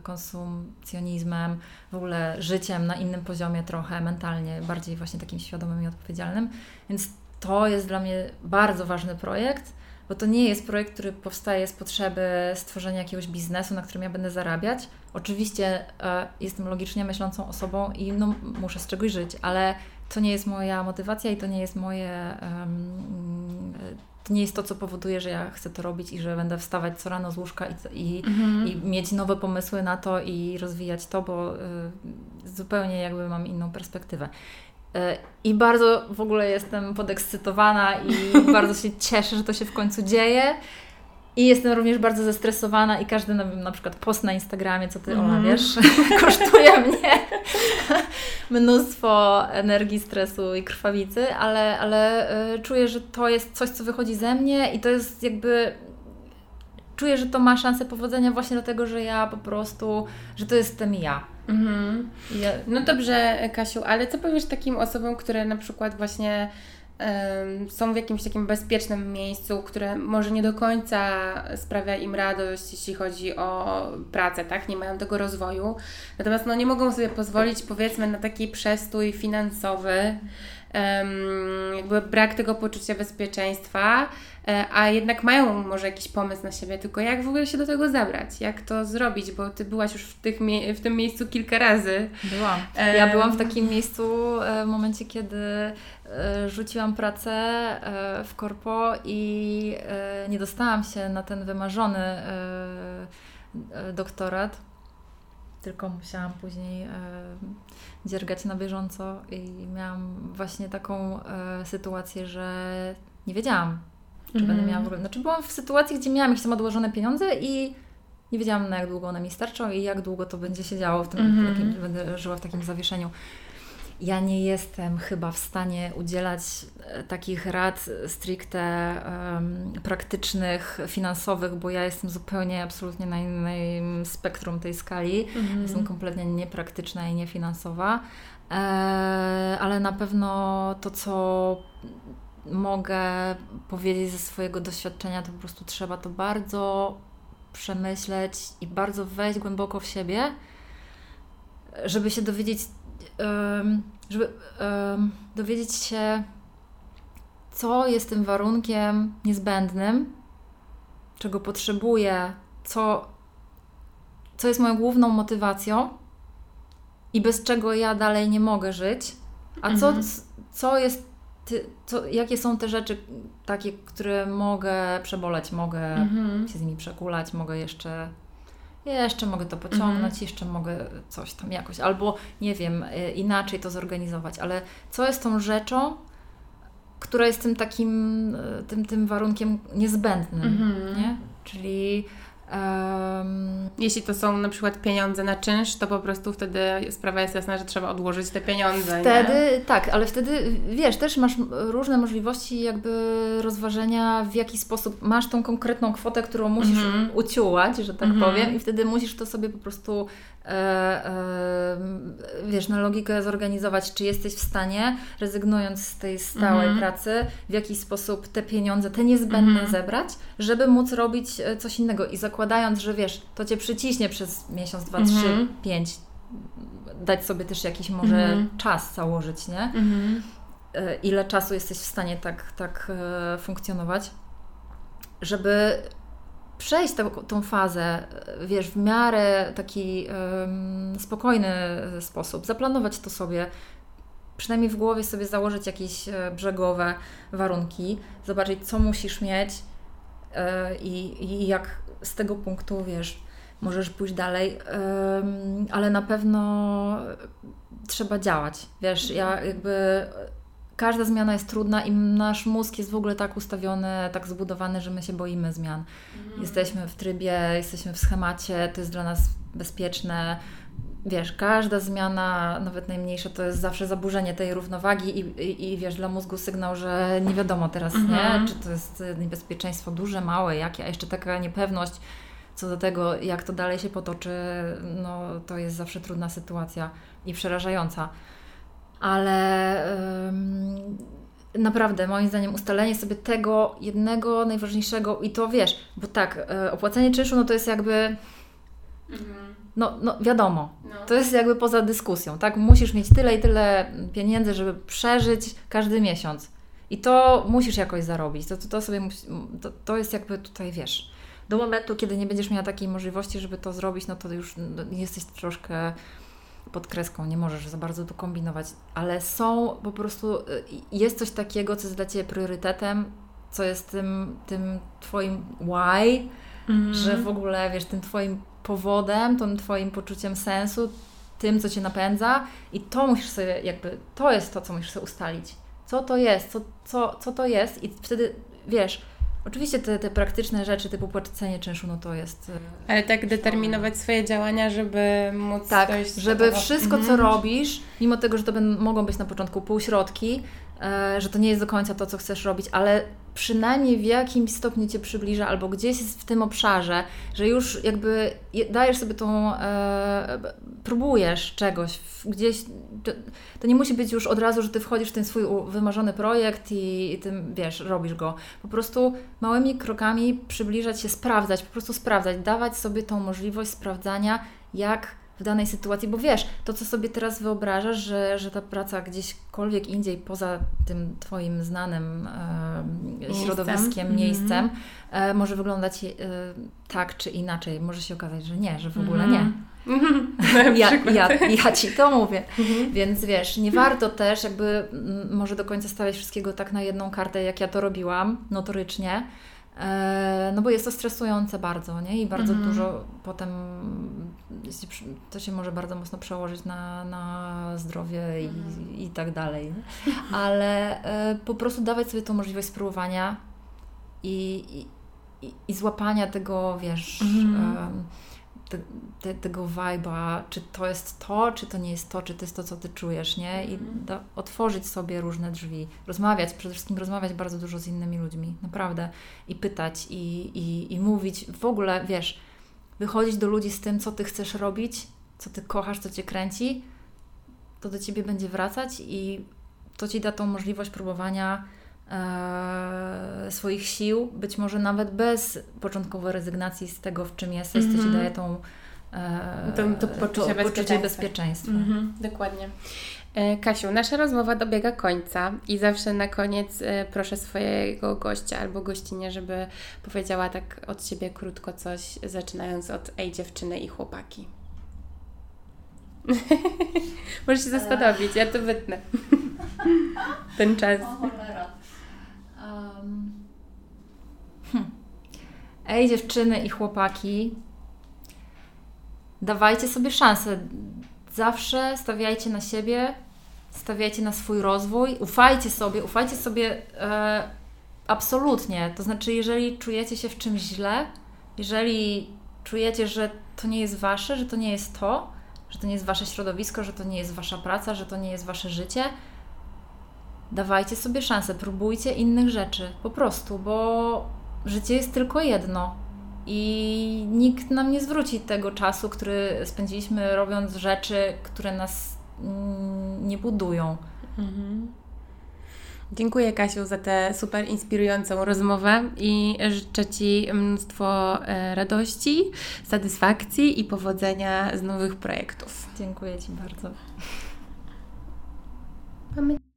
Speaker 2: konsumpcjonizmem, w ogóle życiem na innym poziomie trochę mentalnie, bardziej właśnie takim świadomym i odpowiedzialnym. Więc to jest dla mnie bardzo ważny projekt, bo to nie jest projekt, który powstaje z potrzeby stworzenia jakiegoś biznesu, na którym ja będę zarabiać. Oczywiście e, jestem logicznie myślącą osobą i no, muszę z czegoś żyć, ale to nie jest moja motywacja i to nie jest moje um, to nie jest to, co powoduje, że ja chcę to robić i że będę wstawać co rano z łóżka i, i, mhm. i mieć nowe pomysły na to i rozwijać to, bo y, zupełnie jakby mam inną perspektywę. Y, I bardzo w ogóle jestem podekscytowana i bardzo się cieszę, że to się w końcu dzieje. I jestem również bardzo zestresowana i każdy na, na przykład post na Instagramie, co Ty, mm. Ola, wiesz, kosztuje mnie mnóstwo energii, stresu i krwawicy, ale, ale y, czuję, że to jest coś, co wychodzi ze mnie i to jest jakby... Czuję, że to ma szansę powodzenia właśnie dlatego, że ja po prostu, że to jestem ja. Mhm.
Speaker 1: ja. No dobrze, Kasiu, ale co powiesz takim osobom, które na przykład właśnie są w jakimś takim bezpiecznym miejscu, które może nie do końca sprawia im radość, jeśli chodzi o pracę, tak? Nie mają tego rozwoju. Natomiast no, nie mogą sobie pozwolić, powiedzmy, na taki przestój finansowy, jakby brak tego poczucia bezpieczeństwa, e, a jednak mają może jakiś pomysł na siebie, tylko jak w ogóle się do tego zabrać, jak to zrobić, bo Ty byłaś już w, tych w tym miejscu kilka razy.
Speaker 2: Byłam. Ja byłam w takim miejscu e, w momencie, kiedy rzuciłam pracę w korpo i nie dostałam się na ten wymarzony doktorat tylko musiałam później e, dziergać na bieżąco i miałam właśnie taką e, sytuację, że nie wiedziałam, czy mm. będę miała w ogóle. Znaczy byłam w sytuacji, gdzie miałam jakieś tam odłożone pieniądze i nie wiedziałam na jak długo one mi starczą i jak długo to będzie się działo w tym, mm takim, będę żyła w takim zawieszeniu ja nie jestem chyba w stanie udzielać e, takich rad stricte um, praktycznych, finansowych, bo ja jestem zupełnie, absolutnie na innym spektrum tej skali. Mhm. Jestem kompletnie niepraktyczna i niefinansowa, e, ale na pewno to, co mogę powiedzieć ze swojego doświadczenia, to po prostu trzeba to bardzo przemyśleć i bardzo wejść głęboko w siebie, żeby się dowiedzieć żeby dowiedzieć się, co jest tym warunkiem niezbędnym, czego potrzebuję, co, co jest moją główną motywacją i bez czego ja dalej nie mogę żyć, a co, mhm. co jest, co, jakie są te rzeczy takie, które mogę przeboleć, mogę mhm. się z nimi przekulać, mogę jeszcze jeszcze mogę to pociągnąć, mhm. jeszcze mogę coś tam jakoś, albo nie wiem, y, inaczej to zorganizować, ale co jest tą rzeczą, która jest tym takim, y, tym, tym warunkiem niezbędnym, mhm. nie? Czyli
Speaker 1: Um, Jeśli to są na przykład pieniądze na czynsz, to po prostu wtedy sprawa jest jasna, że trzeba odłożyć te pieniądze.
Speaker 2: Wtedy, nie? tak, ale wtedy wiesz, też masz różne możliwości jakby rozważenia, w jaki sposób masz tą konkretną kwotę, którą musisz mm -hmm. uciułać, że tak mm -hmm. powiem, i wtedy musisz to sobie po prostu wiesz, na logikę zorganizować, czy jesteś w stanie, rezygnując z tej stałej mhm. pracy, w jakiś sposób te pieniądze, te niezbędne mhm. zebrać, żeby móc robić e, coś innego i zakładając, że wiesz, to Cię przyciśnie przez miesiąc, dwa, trzy, mhm. pięć, dać sobie też jakiś może czas założyć, nie? Ile czasu jesteś w stanie tak, tak funkcjonować, żeby przejść tą, tą fazę, wiesz, w miarę taki spokojny sposób, zaplanować to sobie, przynajmniej w głowie sobie założyć jakieś e, brzegowe warunki, zobaczyć, co musisz mieć yy, i jak z tego punktu, wiesz, możesz pójść dalej, ale na pewno trzeba działać. Wiesz, ja jakby każda zmiana jest trudna i nasz mózg jest w ogóle tak ustawiony, tak zbudowany, że my się boimy zmian. Mhm. Jesteśmy w trybie, jesteśmy w schemacie, to jest dla nas bezpieczne. Wiesz, każda zmiana, nawet najmniejsza, to jest zawsze zaburzenie tej równowagi i, i, i wiesz, dla mózgu sygnał, że nie wiadomo teraz, mhm. nie? Czy to jest niebezpieczeństwo duże, małe, jakie, a jeszcze taka niepewność co do tego, jak to dalej się potoczy, no to jest zawsze trudna sytuacja i przerażająca ale naprawdę moim zdaniem ustalenie sobie tego jednego najważniejszego i to wiesz, bo tak, e, opłacenie czynszu no to jest jakby mhm. no, no wiadomo, no. to jest jakby poza dyskusją, tak? Musisz mieć tyle i tyle pieniędzy, żeby przeżyć każdy miesiąc. I to musisz jakoś zarobić. To, to, to sobie to, to jest jakby tutaj, wiesz, do momentu, kiedy nie będziesz miała takiej możliwości, żeby to zrobić, no to już no, jesteś troszkę pod kreską, nie możesz za bardzo tu kombinować, ale są po prostu, y, jest coś takiego, co jest dla Ciebie priorytetem, co jest tym, tym Twoim why, mm. że w ogóle, wiesz, tym Twoim powodem, tym Twoim poczuciem sensu, tym, co Cię napędza i to musisz sobie jakby, to jest to, co musisz sobie ustalić. Co to jest, co, co, co to jest i wtedy, wiesz, Oczywiście te, te praktyczne rzeczy typu płacenie czynszu, no to jest...
Speaker 1: E, Ale tak determinować swoje działania, żeby móc
Speaker 2: Tak, żeby tego... wszystko, co mhm. robisz, mimo tego, że to będą, mogą być na początku półśrodki, że to nie jest do końca to, co chcesz robić, ale przynajmniej w jakimś stopniu Cię przybliża albo gdzieś jest w tym obszarze, że już jakby dajesz sobie tą, e, próbujesz czegoś, gdzieś, to, to, nie musi być już od razu, że Ty wchodzisz w ten swój wymarzony projekt i, i tym, wiesz, robisz go. Po prostu małymi krokami przybliżać się, sprawdzać, po prostu sprawdzać, dawać sobie tą możliwość sprawdzania, jak w danej sytuacji, bo wiesz, to co sobie teraz wyobrażasz, że, że ta praca gdzieśkolwiek indziej poza tym Twoim znanym e, środowiskiem,
Speaker 1: Mhm.
Speaker 2: miejscem, e, może wyglądać e, tak czy inaczej. Może się okazać, że nie, że w ogóle nie.
Speaker 1: Mhm.
Speaker 2: Ja, ja, ja Ci to mówię.
Speaker 1: Mhm.
Speaker 2: Więc wiesz, nie warto też jakby mm, może do końca stawiać wszystkiego tak na jedną kartę, jak ja to robiłam, notorycznie. E, No bo jest to stresujące bardzo, nie? I bardzo
Speaker 1: Mhm.
Speaker 2: dużo potem to się może bardzo mocno przełożyć na, na zdrowie i, i tak dalej. nie? Ale e, po prostu dawać sobie tą możliwość spróbowania i, i, i, złapania tego, wiesz,
Speaker 1: Mhm.
Speaker 2: Te, te, tego vibe'a, czy to jest to, czy to nie jest to, czy to jest to, co Ty czujesz, nie? I
Speaker 1: Mhm.
Speaker 2: da, otworzyć sobie różne drzwi, rozmawiać, przede wszystkim rozmawiać bardzo dużo z innymi ludźmi, naprawdę. I pytać, i, i, i mówić, w ogóle, wiesz, wychodzić do ludzi z tym, co Ty chcesz robić, co Ty kochasz, co Cię kręci, to do Ciebie będzie wracać i to Ci da tą możliwość próbowania swoich sił, być może nawet bez początkowej rezygnacji z tego, w czym jesteś, co Ci
Speaker 1: Mhm.
Speaker 2: daje tą e,
Speaker 1: To- to poczucie bezpieczeństwa.
Speaker 2: bezpieczeństwa.
Speaker 1: Mhm, dokładnie. E, Kasiu, nasza rozmowa dobiega końca i zawsze na koniec e, proszę swojego gościa albo gościnie, żeby powiedziała tak od siebie krótko coś, zaczynając od ej dziewczyny i chłopaki. Możesz się zastanowić, ja to wytnę. Ten czas.
Speaker 2: Um. Ej, dziewczyny i chłopaki, dawajcie sobie szansę. Zawsze stawiajcie na siebie, stawiajcie na swój rozwój, ufajcie sobie, ufajcie sobie e, absolutnie. To znaczy, jeżeli czujecie się w czymś źle, jeżeli czujecie, że to nie jest wasze, że to nie jest to, że to nie jest wasze środowisko, że to nie jest wasza praca, że to nie jest wasze życie, dawajcie sobie szansę, próbujcie innych rzeczy, po prostu, bo życie jest tylko jedno i nikt nam nie zwróci tego czasu, który spędziliśmy robiąc rzeczy, które nas mm, nie budują.
Speaker 1: Mhm. Dziękuję Kasiu za tę super inspirującą rozmowę i życzę Ci mnóstwo e, radości, satysfakcji i powodzenia z nowych projektów.
Speaker 2: Dziękuję Ci bardzo.
Speaker 1: Mamy